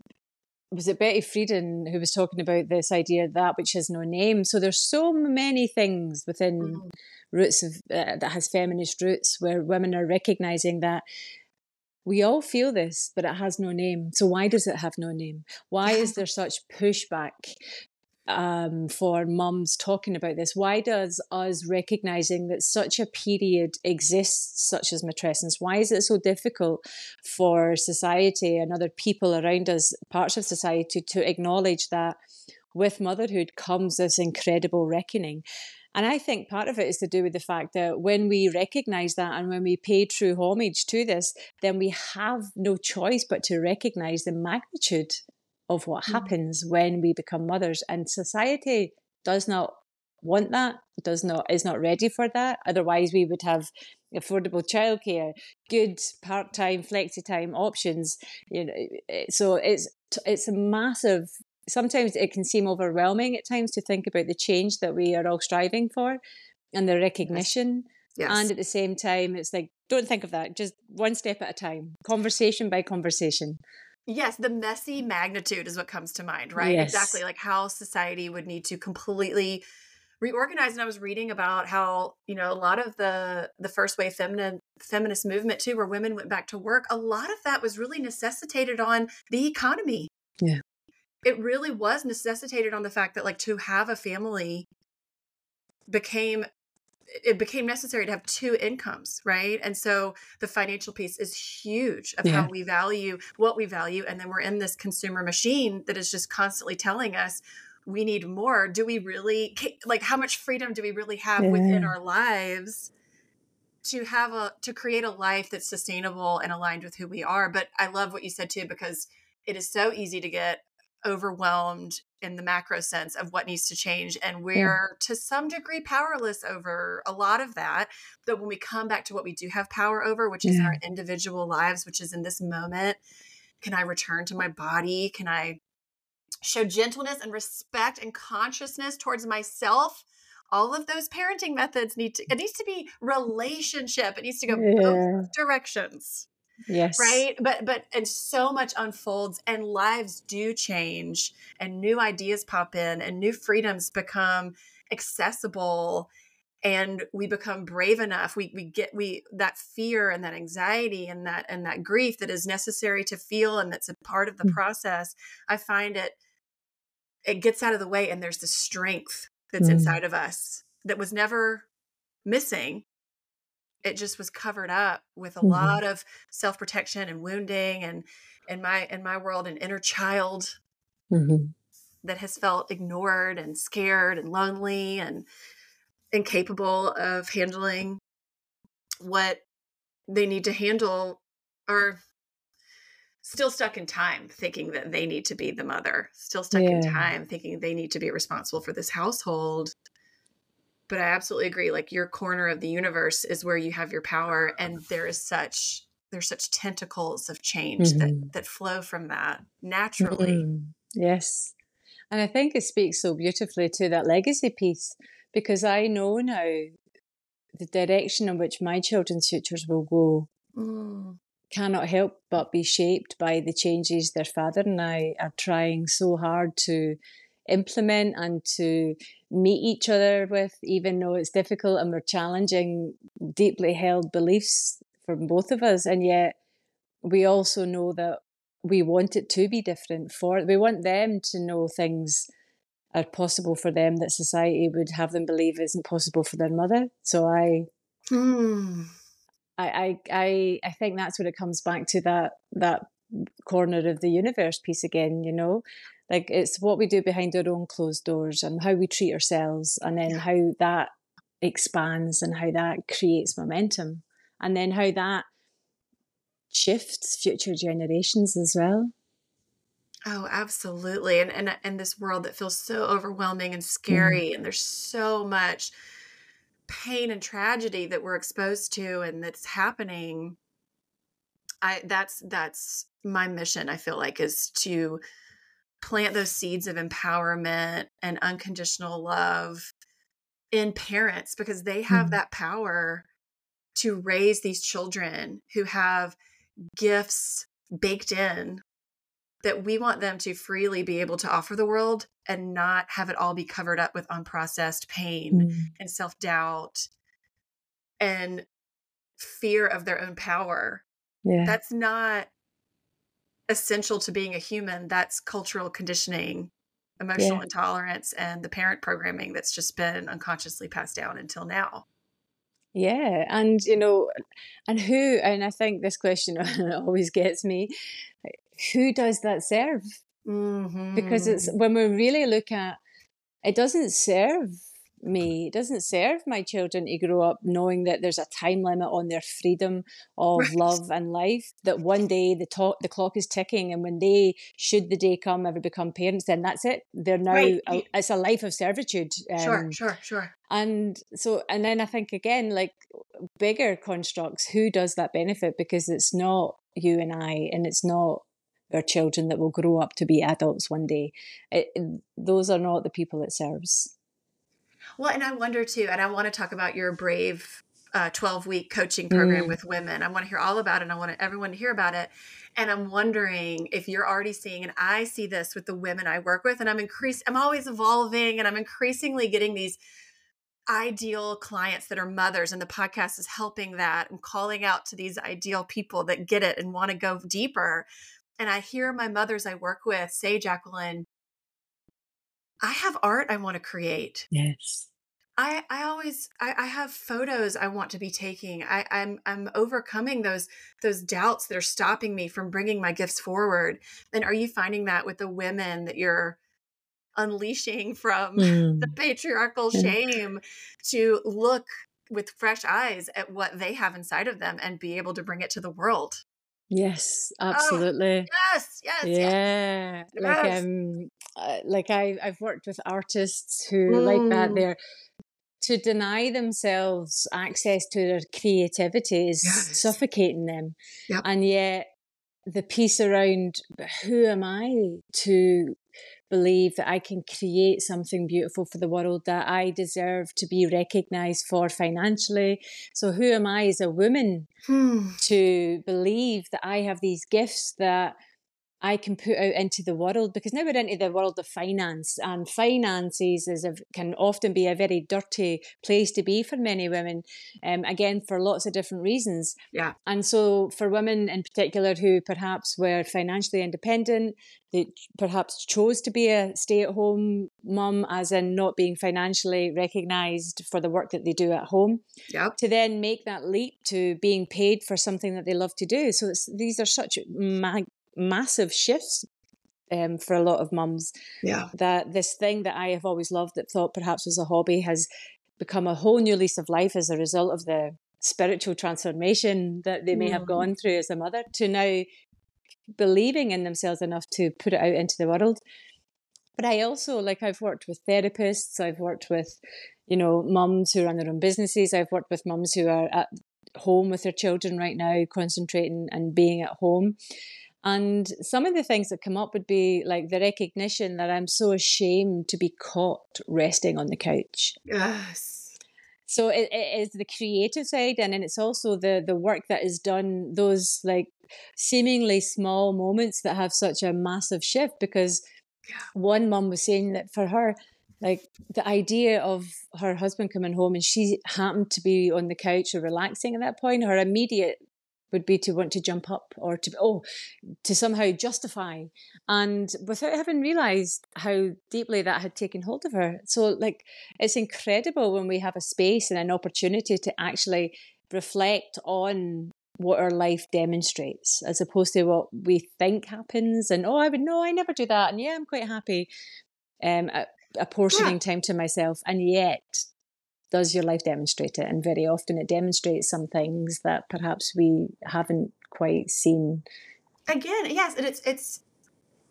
was it Betty Friedan who was talking about this idea that which has no name. So there's so many things within. Mm roots of uh, that has feminist roots where women are recognizing that we all feel this but it has no name so why does it have no name why is there such pushback um, for mums talking about this? Why does us recognizing that such a period exists, such as matrescence, why is it so difficult for society and other people around us, parts of society, to acknowledge that with motherhood comes this incredible reckoning? And I think part of it is to do with the fact that when we recognize that and when we pay true homage to this, then we have no choice but to recognize the magnitude of what mm. happens when we become mothers. And society does not want that, does not is not ready for that. Otherwise we would have affordable childcare, good part-time, flexi-time options. You know, so it's it's a massive sometimes it can seem overwhelming at times to think about the change that we are all striving for and the recognition. Yes. And at the same time, it's like, don't think of that, just one step at a time, conversation by conversation. Yes, the messy magnitude is what comes to mind, right? Yes. Exactly, like how society would need to completely reorganize and i was reading about how you know a lot of the the first wave feminine feminist movement too where women went back to work a lot of that was really necessitated on the economy yeah it really was necessitated on the fact that like to have a family became it became necessary to have two incomes right and so the financial piece is huge of yeah. how we value what we value and then we're in this consumer machine that is just constantly telling us we need more do we really like how much freedom do we really have yeah. within our lives to have a to create a life that's sustainable and aligned with who we are but i love what you said too because it is so easy to get overwhelmed in the macro sense of what needs to change and we're yeah. to some degree powerless over a lot of that. But when we come back to what we do have power over which is in our individual lives which is in this moment can i return to my body? Can i show gentleness and respect and consciousness towards myself? All of those parenting methods need to it needs to be relationship. It needs to go yeah. both directions Yes. Right. But, but, and so much unfolds and lives do change and new ideas pop in and new freedoms become accessible and we become brave enough we we get we that fear and that anxiety and that and that grief that is necessary to feel and that's a part of the mm-hmm. process i find it it gets out of the way and there's the strength that's mm-hmm. inside of us that was never missing it just was covered up with a mm-hmm. lot of self-protection and wounding and in my in my world an inner child mm-hmm. that has felt ignored and scared and lonely and incapable of handling what they need to handle or still stuck in time thinking that they need to be the mother still stuck yeah. in time thinking they need to be responsible for this household but I absolutely agree. Like your corner of the universe is where you have your power, and there is such there's such tentacles of change mm-hmm. that that flow from that naturally. Mm-hmm. Yes. And I think it speaks so beautifully to that legacy piece because I know now the direction in which my children's futures will go mm. cannot help but be shaped by the changes their father and I are trying so hard to implement and to meet each other with, even though it's difficult and we're challenging deeply held beliefs from both of us. And yet we also know that we want it to be different for we want them to know things are possible for them that society would have them believe isn't possible for their mother. So I mm. I, I I I think that's what it comes back to that that corner of the universe piece again, you know. Like it's what we do behind our own closed doors and how we treat ourselves and then how that expands and how that creates momentum and then how that shifts future generations as well. Oh, absolutely. And and and this world that feels so overwhelming and scary mm. and there's so much pain and tragedy that we're exposed to and that's happening. I that's that's my mission I feel like is to plant those seeds of empowerment and unconditional love in parents because they have mm. that power to raise these children who have gifts baked in that we want them to freely be able to offer the world and not have it all be covered up with unprocessed pain mm. and self doubt and fear of their own power. Yeah. That's not essential to being a human. That's cultural conditioning, emotional yeah. intolerance, and the parent programming that's just been unconsciously passed down until now. Yeah, and you know, and who, and I think this question always gets me who does that serve? Mm-hmm. Because it's mm-hmm. when we really look at it, doesn't serve me. It doesn't serve my children to grow up knowing that there's a time limit on their freedom of right. love and life. That one day the talk, the clock is ticking, and when they, should the day come, ever become parents, then that's it. They're now right. a, it's a life of servitude. Um, sure, sure, sure. And so, and then I think again, like bigger constructs, who does that benefit? Because it's not you and I, and it's not our children that will grow up to be adults one day. It, those are not the people it serves. Well, and I wonder too, and I want to talk about your brave uh, 12 week coaching program mm. with women. I want to hear all about it. And I want everyone to hear about it. And I'm wondering if you're already seeing, and I see this with the women I work with, and I'm increased, I'm always evolving and I'm increasingly getting these ideal clients that are mothers and the podcast is helping that and calling out to these ideal people that get it and want to go deeper and i hear my mothers i work with say jacqueline I have art I want to create. Yes. I, I always I, I have photos I want to be taking. I, I'm I'm overcoming those those doubts that are stopping me from bringing my gifts forward. And are you finding that with the women that you're unleashing from mm. the patriarchal shame to look with fresh eyes at what they have inside of them and be able to bring it to the world? Yes, oh, absolutely. Oh, yes, yes, yeah. Yes. Like um, like I I've worked with artists who mm. like that. Mm. They're to deny themselves access to their creativity is yes. suffocating them, yep. and yet the piece around who am I to believe that I can create something beautiful for the world that I deserve to be recognized for financially. So, who am I as a woman hmm. to believe that I have these gifts that I can put out into the world because now we're into the world of finance and finances is a, can often be a very dirty place to be for many women. Um, again, for lots of different reasons. Yeah. And so for women in particular who perhaps were financially independent, they perhaps chose to be a stay-at-home mum, as in not being financially recognised for the work that they do at home. Yep. To then make that leap to being paid for something that they love to do. So these are such mag- massive shifts um, for a lot of mums. Yeah. That this thing that I have always loved that thought perhaps was a hobby has become a whole new lease of life as a result of the spiritual transformation that they may mm. have gone through as a mother to now believing in themselves enough to put it out into the world. But I also, like, I've worked with therapists, I've worked with, you know, mums who run their own businesses, I've worked with mums who are at home with their children right now, concentrating and being at home. And some of the things that come up would be like the recognition that I'm so ashamed to be caught resting on the couch. Yes. So it, it is the creative side, and then it's also the the work that is done. Those like seemingly small moments that have such a massive shift. Because one mum was saying that for her, like the idea of her husband coming home and she happened to be on the couch or relaxing at that point, her immediate would be to want to jump up or to oh to somehow justify. And without having realized how deeply that had taken hold of her. So like it's incredible when we have a space and an opportunity to actually reflect on what our life demonstrates as opposed to what we think happens and oh i would know i never do that. And yeah i'm quite happy um apportioning yeah. time to myself. And yet does your life demonstrate it? And very often it demonstrates some things that perhaps we haven't quite seen. Again, yes, and it's it's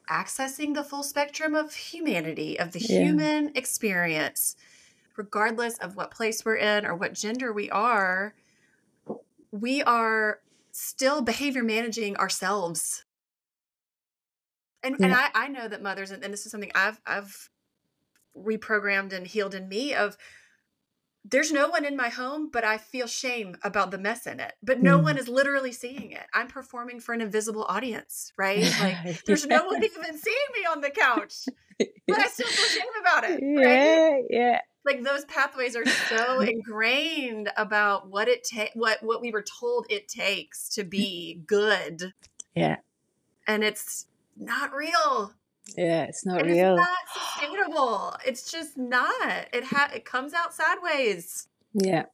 accessing the full spectrum of humanity, of the yeah. human experience, regardless of what place we're in or what gender we are. We are still behavior managing ourselves. And, yeah. and I, I know that mothers, and this is something I've I've reprogrammed and healed in me of there's no one in my home, but I feel shame about the mess in it. But no mm. one is literally seeing it. I'm performing for an invisible audience, right? Like there's no one even seeing me on the couch, but I still feel shame about it. Right? Yeah, yeah. Like those pathways are so ingrained about what it takes, what what we were told it takes to be good. Yeah, and it's not real. Yeah, it's not and real. It's not sustainable. It's just not. It ha- it comes out sideways. Yeah,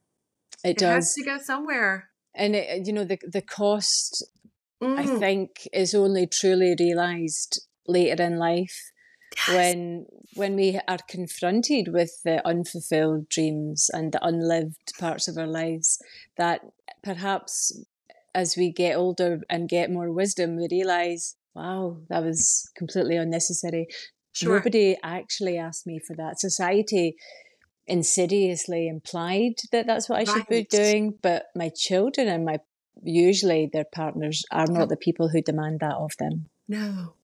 it, does. it does. to go somewhere. And it, you know the the cost, mm. I think, is only truly realized later in life yes. when when we are confronted with the unfulfilled dreams and the unlived parts of our lives. That perhaps as we get older and get more wisdom, we realize wow, that was completely unnecessary. Sure. Nobody actually asked me for that. Society insidiously implied that that's what I should right. be doing, but my children and my usually their partners are not the people who demand that of them. No.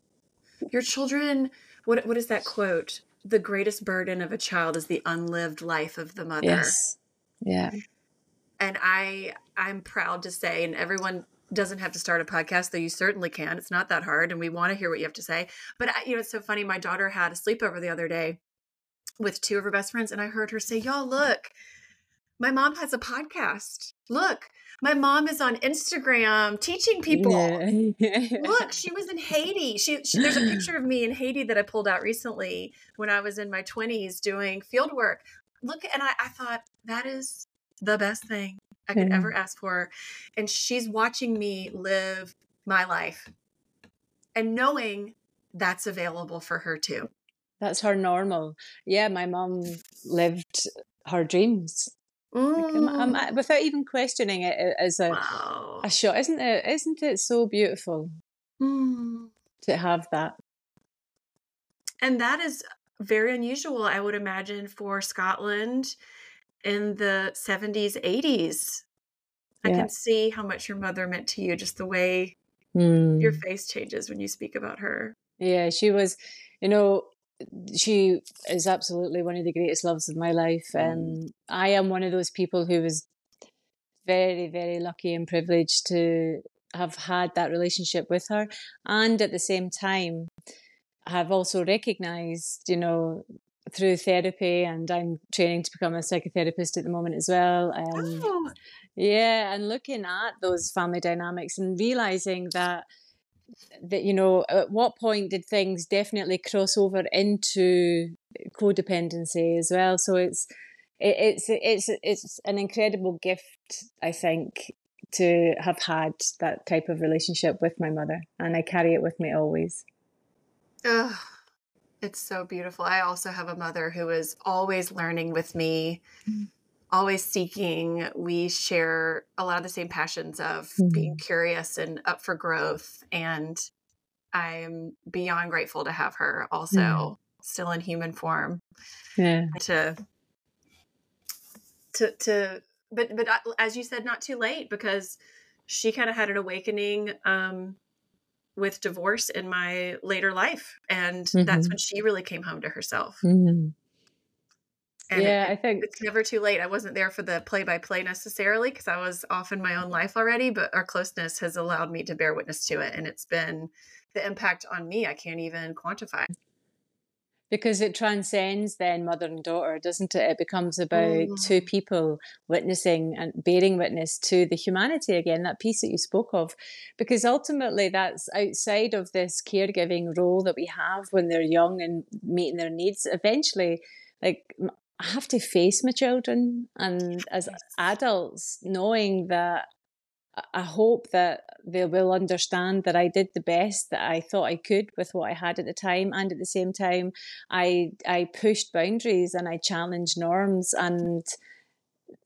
Your children, what what is that quote? The greatest burden of a child is the unlived life of the mother. Yes. Yeah. And I I'm proud to say and everyone doesn't have to start a podcast, though you certainly can. It's not that hard, and we want to hear what you have to say. But you know, it's so funny. My daughter had a sleepover the other day with two of her best friends, and I heard her say, "Y'all, look, my mom has a podcast. Look, my mom is on Instagram teaching people. Look, she was in Haiti. She, she, there's a picture of me in Haiti that I pulled out recently when I was in my 20s doing field work. Look, and I, I thought that is the best thing I could ever ask for. And she's watching me live my life and knowing that's available for her too. That's her normal. Yeah, my mom lived her dreams. Mm. Like, I'm, I'm, without even questioning it as a wow. a shot, isn't it? Isn't it so beautiful mm. to have that? And that is very unusual, I would imagine, for Scotland in the 70s, 80s. Yeah. I can see how much your mother meant to you, just the way mm. your face changes when you speak about her. Yeah, she was, you know, she is absolutely one of the greatest loves of my life. Mm. And I am one of those people who was very, very lucky and privileged to have had that relationship with her. And at the same time, have also recognized, you know, through therapy, and I'm training to become a psychotherapist at the moment as well. Um, oh. Yeah, and looking at those family dynamics and realizing that that you know at what point did things definitely cross over into codependency as well so it's it, it's it's it's an incredible gift i think to have had that type of relationship with my mother and i carry it with me always oh it's so beautiful. I also have a mother who is always learning with me, mm-hmm. always seeking. We share a lot of the same passions of mm-hmm. being curious and up for growth. And I'm beyond grateful to have her also mm-hmm. still in human form. Yeah. To to to but but uh, as you said, not too late because she kind of had an awakening um, with divorce in my later life, and mm-hmm. that's when she really came home to herself. Mm-hmm. yeah, it, I think it's never too late. I wasn't there for the play by play necessarily because I was off in my own life already, but our closeness has allowed me to bear witness to it. And it's been the impact on me, I can't even quantify because it transcends then mother and daughter doesn't it? It becomes about mm. two people witnessing and bearing witness to the humanity again that piece that you spoke of. Because ultimately that's outside of this caregiving role that we have when they're young and meeting their needs. Eventually like I have to face my children and as adults knowing that I hope that they will understand that I did the best that I thought I could with what I had at the time, and at the same time, I I pushed boundaries and I challenged norms, and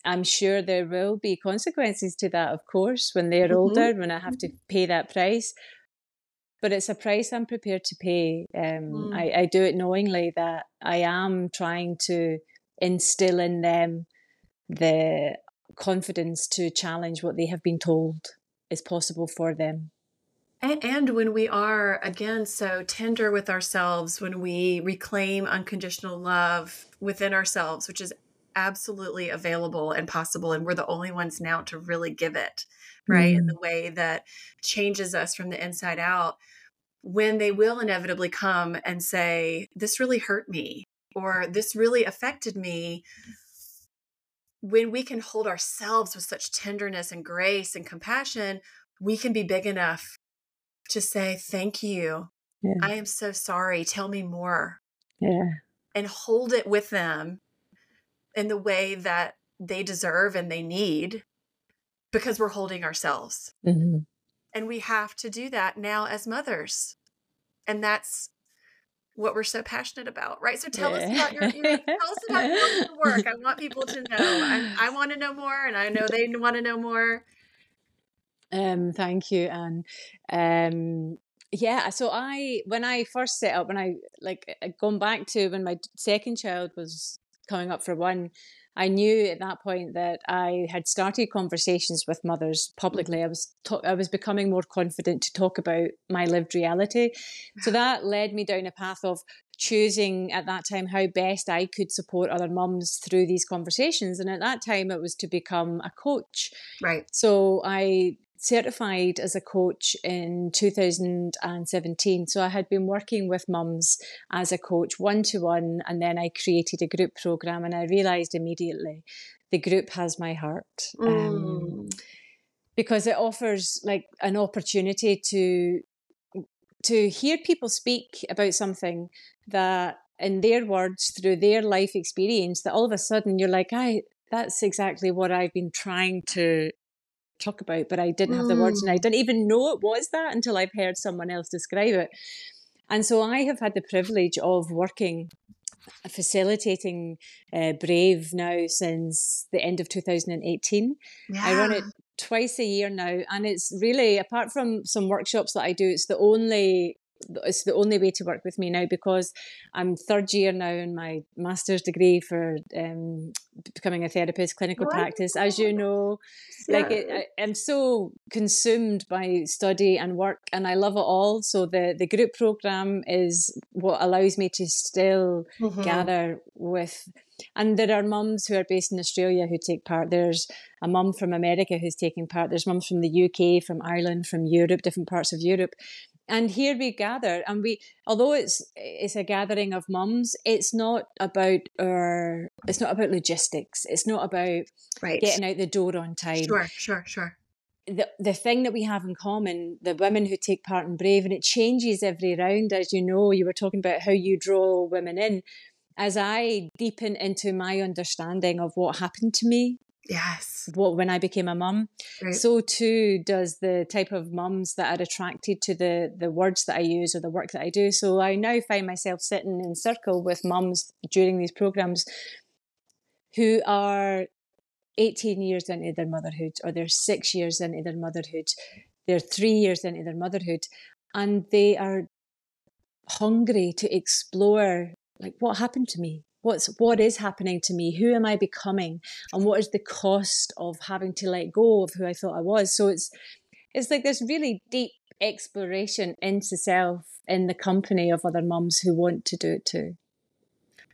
I'm sure there will be consequences to that, of course, when they're mm-hmm. older, when I have to pay that price. But it's a price I'm prepared to pay. Um, mm. I, I do it knowingly that I am trying to instill in them the confidence to challenge what they have been told is possible for them. And, and when we are, again, so tender with ourselves, when we reclaim unconditional love within ourselves, which is absolutely available and possible, and we're the only ones now to really give it, right? Mm. In the way that changes us from the inside out, when they will inevitably come and say, This really hurt me, or this really affected me when we can hold ourselves with such tenderness and grace and compassion, we can be big enough to say, Thank you. Yeah. I am so sorry. Tell me more. Yeah. And hold it with them in the way that they deserve and they need because we're holding ourselves. Mm-hmm. And we have to do that now as mothers. And that's what we're so passionate about, right? So tell yeah. us about your, your tell us about your work. I want people to know. I, I want to know more, and I know they want to know more. Um, thank you, and um, yeah. So I, when I first set up, when I like going back to when my second child was coming up for one, I knew at that point that I had started conversations with mothers publicly. Mm-hmm. I was ta- I was becoming more confident to talk about my lived reality. So that led me down a path of choosing at that time how best I could support other mums through these conversations. And at that time, it was to become a coach. Right. So I certified as a coach in 2017. So I had been working with mums as a coach one to one, and then I created a group program, and I realized immediately the group has my heart. Mm. Um, because it offers like an opportunity to to hear people speak about something that in their words through their life experience that all of a sudden you're like i that's exactly what i've been trying to talk about, but I didn't have the words and I mm. didn't even know it was that until I've heard someone else describe it. And so I have had the privilege of working facilitating uh, Brave now since the end of 2018. Yeah. I run it twice a year now, and it's really, apart from some workshops that I do, it's the only it's the only way to work with me now because I'm third year now in my master's degree for um, becoming a therapist, clinical practice. As you know, yeah. like it, I, I'm so consumed by study and work, and I love it all. So the the group program is what allows me to still mm-hmm. gather with. And there are mums who are based in Australia who take part. There's a mum from America who's taking part. There's mums from the UK, from Ireland, from Europe, different parts of Europe and here we gather and we although it's it's a gathering of mums it's not about our it's not about logistics it's not about right. getting out the door on time sure sure sure the, the thing that we have in common, the women who take part in Brave, and it changes every round, as you know, you were talking about how you draw women in. As I deepen into my understanding of what happened to me Yes. What when I became a mum, right. so too does the type of mums that are attracted to the the words that I use or the work that I do. So I now find myself sitting in circle with mums during these programs who are 18 years into their motherhood or they're 6 years into their motherhood. They're 3 years into their motherhood and they are hungry to explore like what happened to me what's what is happening to me? Who am i becoming? And what is the cost of having to let go of who i thought i was? So it's it's like this really deep exploration into self in the company of other mums who want to do it too.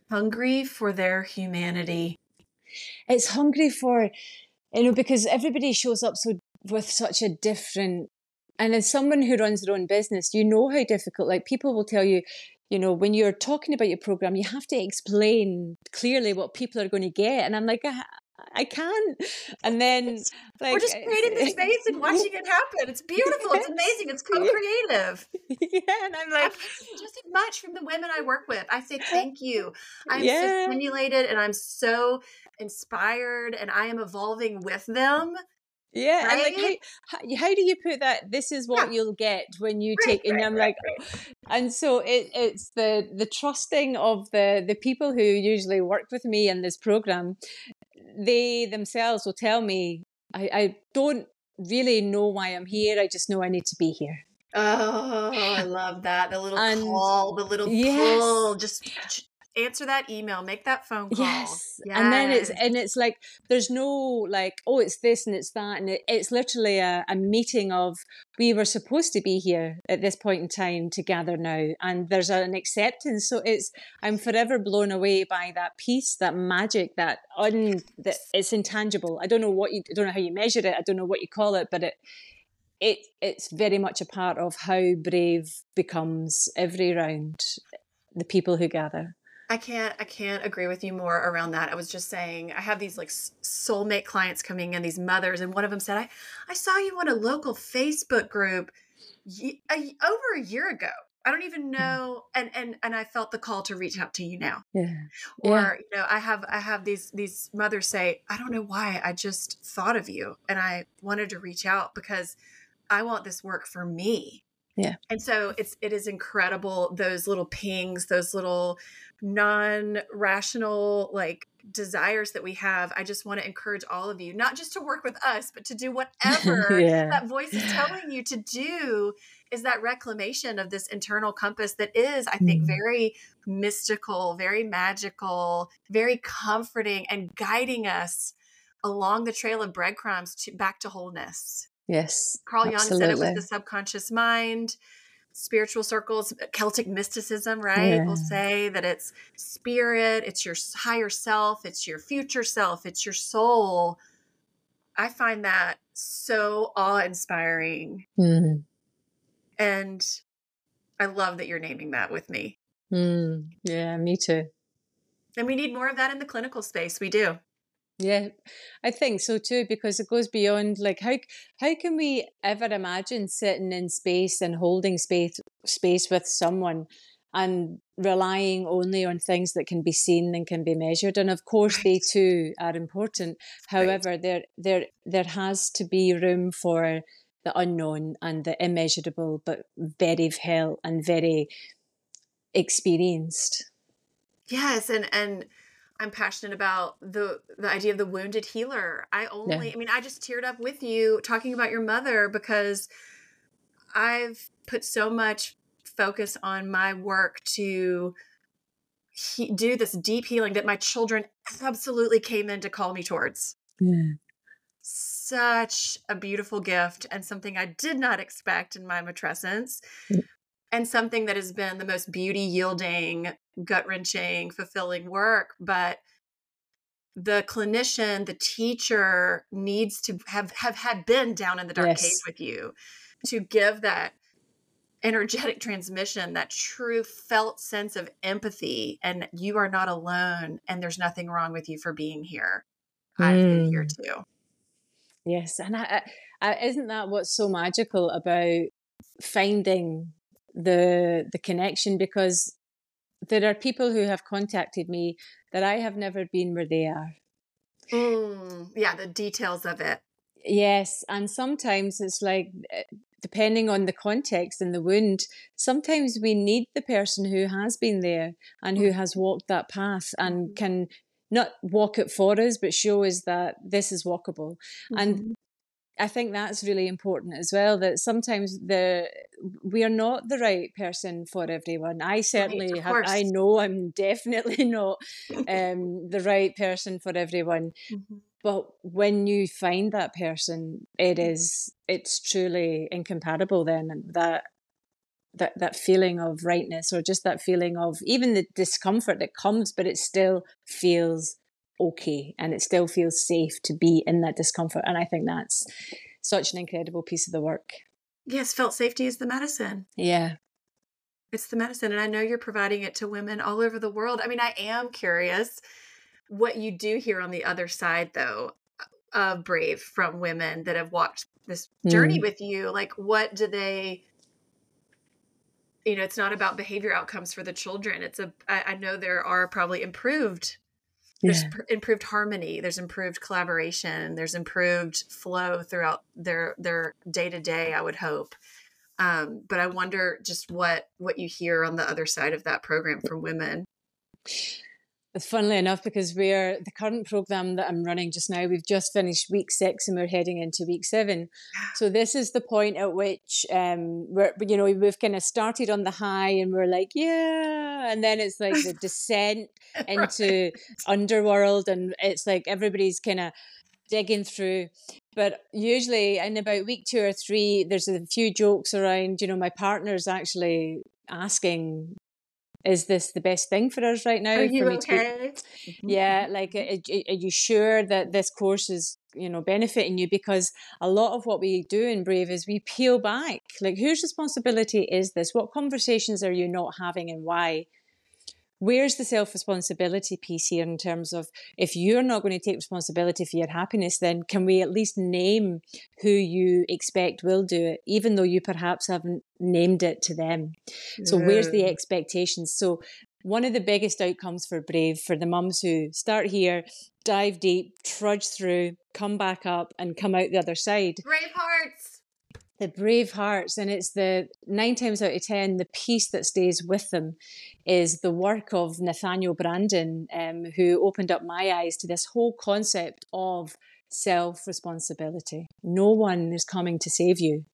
Hungry for their humanity. It's hungry for you know because everybody shows up so with such a different and as someone who runs their own business you know how difficult like people will tell you you know, when you're talking about your program, you have to explain clearly what people are going to get. And I'm like, I, I can't. And then like, we're just creating the space and watching it happen. It's beautiful. It's amazing. It's co-creative. Yeah, and I'm like, just as much from the women I work with. I say thank you. I'm yeah. so stimulated and I'm so inspired, and I am evolving with them. Yeah, right? and like how, how do you put that? This is what yeah. you'll get when you right, take, and right, I'm like, oh, and so it, it's the the trusting of the the people who usually work with me in this program. They themselves will tell me, I, I don't really know why I'm here. I just know I need to be here. Oh, I love that. The little and, call, the little yes. pull, just answer that email make that phone call yes. yes. and then it's and it's like there's no like oh it's this and it's that and it, it's literally a, a meeting of we were supposed to be here at this point in time together now and there's an acceptance so it's i'm forever blown away by that peace that magic that un that it's intangible i don't know what you I don't know how you measure it i don't know what you call it but it it it's very much a part of how brave becomes every round the people who gather I can't I can't agree with you more around that. I was just saying I have these like soulmate clients coming in, these mothers, and one of them said, "I I saw you on a local Facebook group a, over a year ago. I don't even mm. know." And and and I felt the call to reach out to you now. Yeah. Or yeah. you know, I have I have these these mothers say, "I don't know why I just thought of you, and I wanted to reach out because I want this work for me." Yeah. And so it's it is incredible those little pings, those little non-rational like desires that we have. I just want to encourage all of you not just to work with us, but to do whatever yeah. that voice is telling you to do is that reclamation of this internal compass that is I think mm. very mystical, very magical, very comforting and guiding us along the trail of breadcrumbs to back to wholeness. Yes. Carl Jung said it was the subconscious mind. Spiritual circles, Celtic mysticism, right? Yeah. Will say that it's spirit, it's your higher self, it's your future self, it's your soul. I find that so awe inspiring. Mm. And I love that you're naming that with me. Mm. Yeah, me too. And we need more of that in the clinical space. We do. Yeah, I think so too, because it goes beyond like how how can we ever imagine sitting in space and holding space space with someone and relying only on things that can be seen and can be measured and of course right. they too are important however right. there there there has to be room for the unknown and the immeasurable but very felt and very experienced yes and and I'm passionate about the the idea of the wounded healer. I only yeah. I mean I just teared up with you talking about your mother because I've put so much focus on my work to he, do this deep healing that my children absolutely came in to call me towards. Yeah. Such a beautiful gift and something I did not expect in my matrescence. Mm. And something that has been the most beauty yielding gut wrenching, fulfilling work, but the clinician, the teacher needs to have have had been down in the dark yes. cave with you to give that energetic transmission, that true felt sense of empathy, and you are not alone, and there's nothing wrong with you for being here. Mm. I've been here mm. too. Yes, and I, I, isn't that what's so magical about finding the the connection? Because there are people who have contacted me that I have never been where they are. Mm, yeah, the details of it. Yes, and sometimes it's like eh, depending on the context and the wound, sometimes we need the person who has been there and who has walked that path and mm-hmm. can not walk it for us, but show us that this is walkable. Mm-hmm. And I think that's really important as well. That sometimes the we are not the right person for everyone. I certainly right, have. I know I'm definitely not um, the right person for everyone. Mm-hmm. But when you find that person, it mm-hmm. it's truly incomparable. Then that that that feeling of rightness, or just that feeling of even the discomfort that comes, but it still feels okay and it still feels safe to be in that discomfort. And I think that's such an incredible piece of the work. Yes, felt safety is the medicine. Yeah. It's the medicine. And I know you're providing it to women all over the world. I mean, I am curious what you do here on the other side, though, of Brave from women that have walked this journey mm. with you. Like, what do they you know it's not about behavior outcomes for the children it's a i, I know there are probably improved there's yeah. pr- improved harmony there's improved collaboration there's improved flow throughout their their day to day i would hope um, but i wonder just what what you hear on the other side of that program from women funnily enough, because we're the current program that I'm running just now, we've just finished week six and we're heading into week seven. So this is the point at which um, we're, you know, we've kind of started on the high and we're like, yeah, and then it's like the descent into right. underworld, and it's like everybody's kind of digging through. But usually in about week two or three, there's a few jokes around. You know, my partner's actually asking is this the best thing for us right now? Are you okay? Be, mm-hmm. yeah, like, are, are you sure that this course is, you know, benefiting you? Because a lot of what we do in Brave is we peel back. Like, whose responsibility is this? What conversations are you not having and why? Where's the self responsibility piece here in terms of if you're not going to take responsibility for your happiness, then can we at least name who you expect will do it, even though you perhaps haven't named it to them? So, where's the expectations? So, one of the biggest outcomes for Brave for the mums who start here, dive deep, trudge through, come back up, and come out the other side. Brave hearts the brave hearts and it's the nine times out of ten the piece that stays with them is the work of nathaniel branden um, who opened up my eyes to this whole concept of self responsibility no one is coming to save you.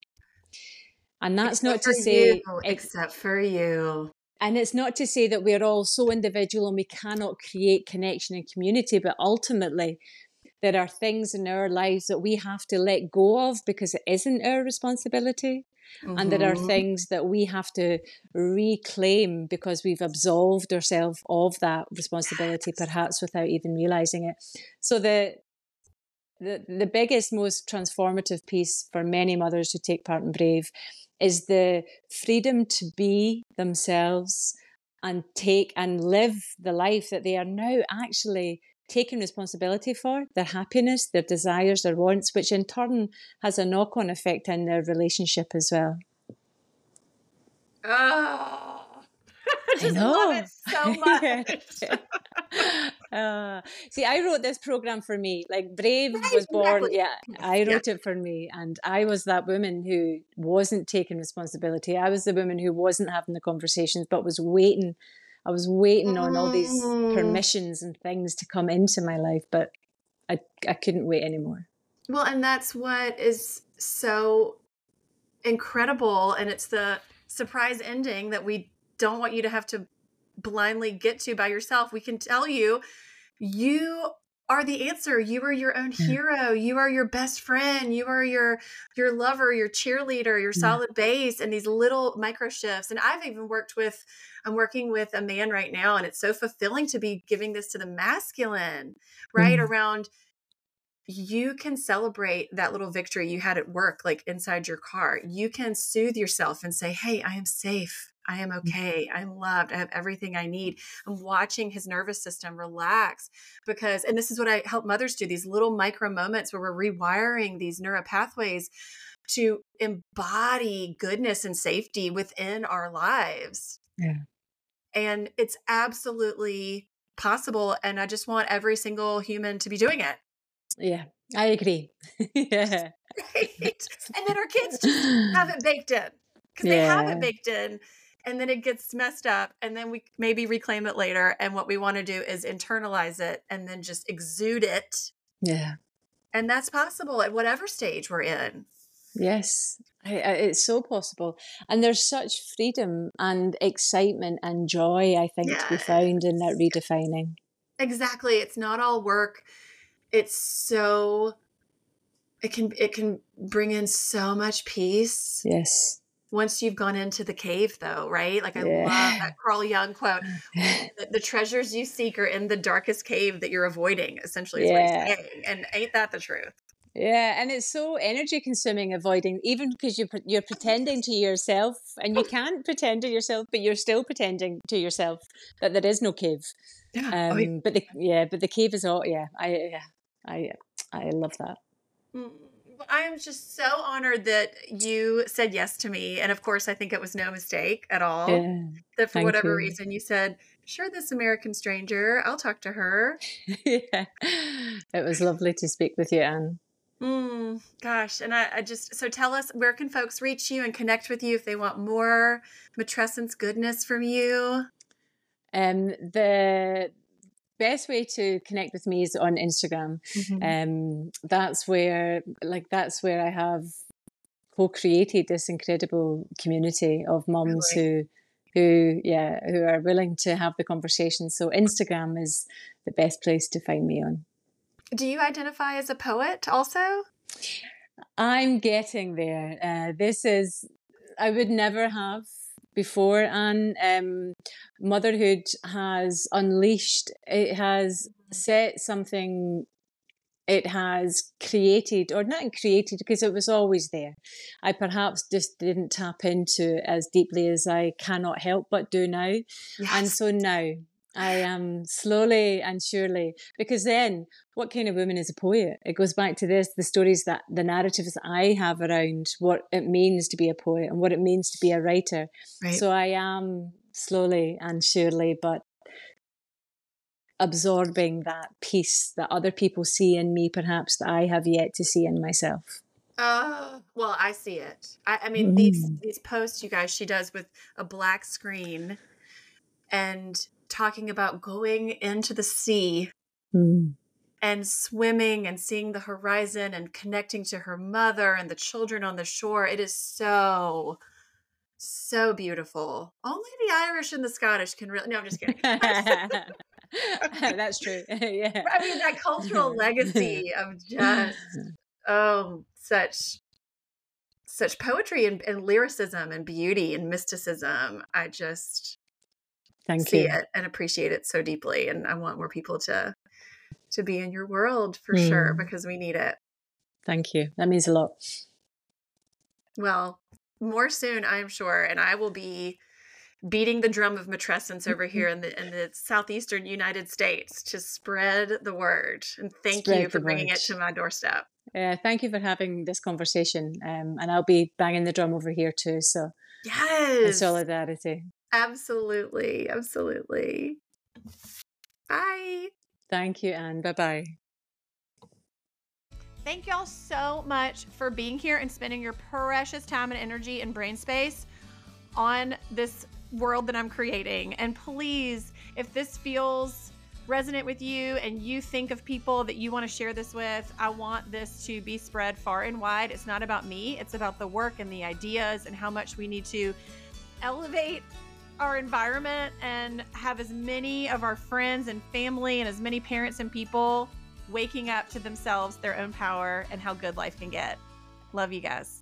And that's except not to say you, except for you. and it's not to say that we're all so individual and we cannot create connection and community but ultimately there are things in our lives that we have to let go of because it isn't our responsibility. Mm-hmm. And there are mm-hmm. things that we have to reclaim because we've absolved ourselves of that responsibility, perhaps without even realizing it. So the the the biggest, most transformative piece for many mothers who take part in Brave is the freedom to be themselves and take and live the life that they are now actually taking responsibility for their happiness, their desires, their wants, which in turn has a knock on effect in their relationship as well. Oh, I just I love it so much. uh, see, I wrote this program for me. Like Brave right, was born, exactly. yeah, I wrote yeah. it for me. And I was that woman who wasn't taking responsibility. I was the woman who wasn't having the conversations, but was waiting I was waiting on all these mm. permissions and things to come into my life, but I I couldn't wait anymore. Well, and that's what is so incredible and it's the surprise ending that we don't want you to have to blindly get to by yourself. We can tell you you are the answer. You are your own hero. You are your best friend. You are your your lover, your cheerleader, your solid base, and these little micro shifts. And I've even worked with. I'm working with a man right now, and it's so fulfilling to be giving this to the masculine, right? Mm. Around you can celebrate that little victory you had at work, like inside your car. You can soothe yourself and say, Hey, I am safe. I am mm. okay. I'm loved. I have everything I need. I'm watching his nervous system relax because, and this is what I help mothers do these little micro moments where we're rewiring these neural pathways to embody goodness and safety within our lives. Yeah. And it's absolutely possible. And I just want every single human to be doing it. Yeah, I agree. yeah. Right. And then our kids just have it baked in because yeah. they have it baked in and then it gets messed up and then we maybe reclaim it later and what we want to do is internalize it and then just exude it yeah And that's possible at whatever stage we're in. Yes, I, I, it's so possible. And there's such freedom and excitement and joy, I think, to be found in that redefining. Exactly. It's not all work. It's so it can it can bring in so much peace. Yes. Once you've gone into the cave though, right? Like I yeah. love that Carl Jung quote. the, the, treasures you seek are in the darkest cave that you're avoiding, essentially is yeah. what he's saying. And ain't that the truth? Yeah, and it's so energy consuming avoiding, even because you you're pretending to yourself, and you can't pretend to yourself, but you're still pretending to yourself that there is no cave. Yeah, um, I mean, but the yeah, but the cave is all. Yeah, I yeah, I I love that. Mm, I am just so honored that you said yes to me, and of course, I think it was no mistake at all. Yeah, that for whatever you. reason you said, "Sure, this American stranger, I'll talk to her." yeah, it was lovely to speak with you, Anne. Mm, gosh, and I, I, just so tell us where can folks reach you and connect with you if they want more matrescence goodness from you. Um, the best way to connect with me is on Instagram. Mm-hmm. Um, that's where, like, that's where I have co-created this incredible community of moms really? who, who, yeah, who are willing to have the conversation. So Instagram is the best place to find me on. Do you identify as a poet also? I'm getting there. Uh, this is, I would never have before, and um, motherhood has unleashed, it has set something, it has created, or not created because it was always there. I perhaps just didn't tap into it as deeply as I cannot help but do now. Yes. And so now I am slowly and surely, because then what kind of woman is a poet? It goes back to this the stories that the narratives that I have around what it means to be a poet and what it means to be a writer. Right. So I am slowly and surely, but absorbing that piece that other people see in me, perhaps that I have yet to see in myself. Uh, well, I see it. I, I mean, mm. these these posts you guys she does with a black screen, and talking about going into the sea mm. and swimming and seeing the horizon and connecting to her mother and the children on the shore. It is so, so beautiful. Only the Irish and the Scottish can really. No, I'm just kidding. That's true. yeah. I mean, that cultural legacy of just, oh, such such poetry and, and, lyricism and beauty and mysticism. I just Thank see you. it and appreciate it so deeply. And I want more people to to be in your world for mm. sure because we need it. Thank you. That means a lot. Well, more soon, I'm sure, and I will be beating the drum of matrescence over here in the in the southeastern United States to spread the word. And thank spread you for bringing word. it to my doorstep. Yeah, thank you for having this conversation. Um, and I'll be banging the drum over here too. So yes, solidarity. Absolutely. Absolutely. Bye. Thank you, Anne. Bye bye. Thank y'all so much for being here and spending your precious time and energy and brain space on this world that I'm creating. And please, if this feels resonant with you and you think of people that you want to share this with, I want this to be spread far and wide. It's not about me, it's about the work and the ideas and how much we need to elevate our environment and have as many of our friends and family and as many parents and people waking up to themselves, their own power, and how good life can get. Love you guys.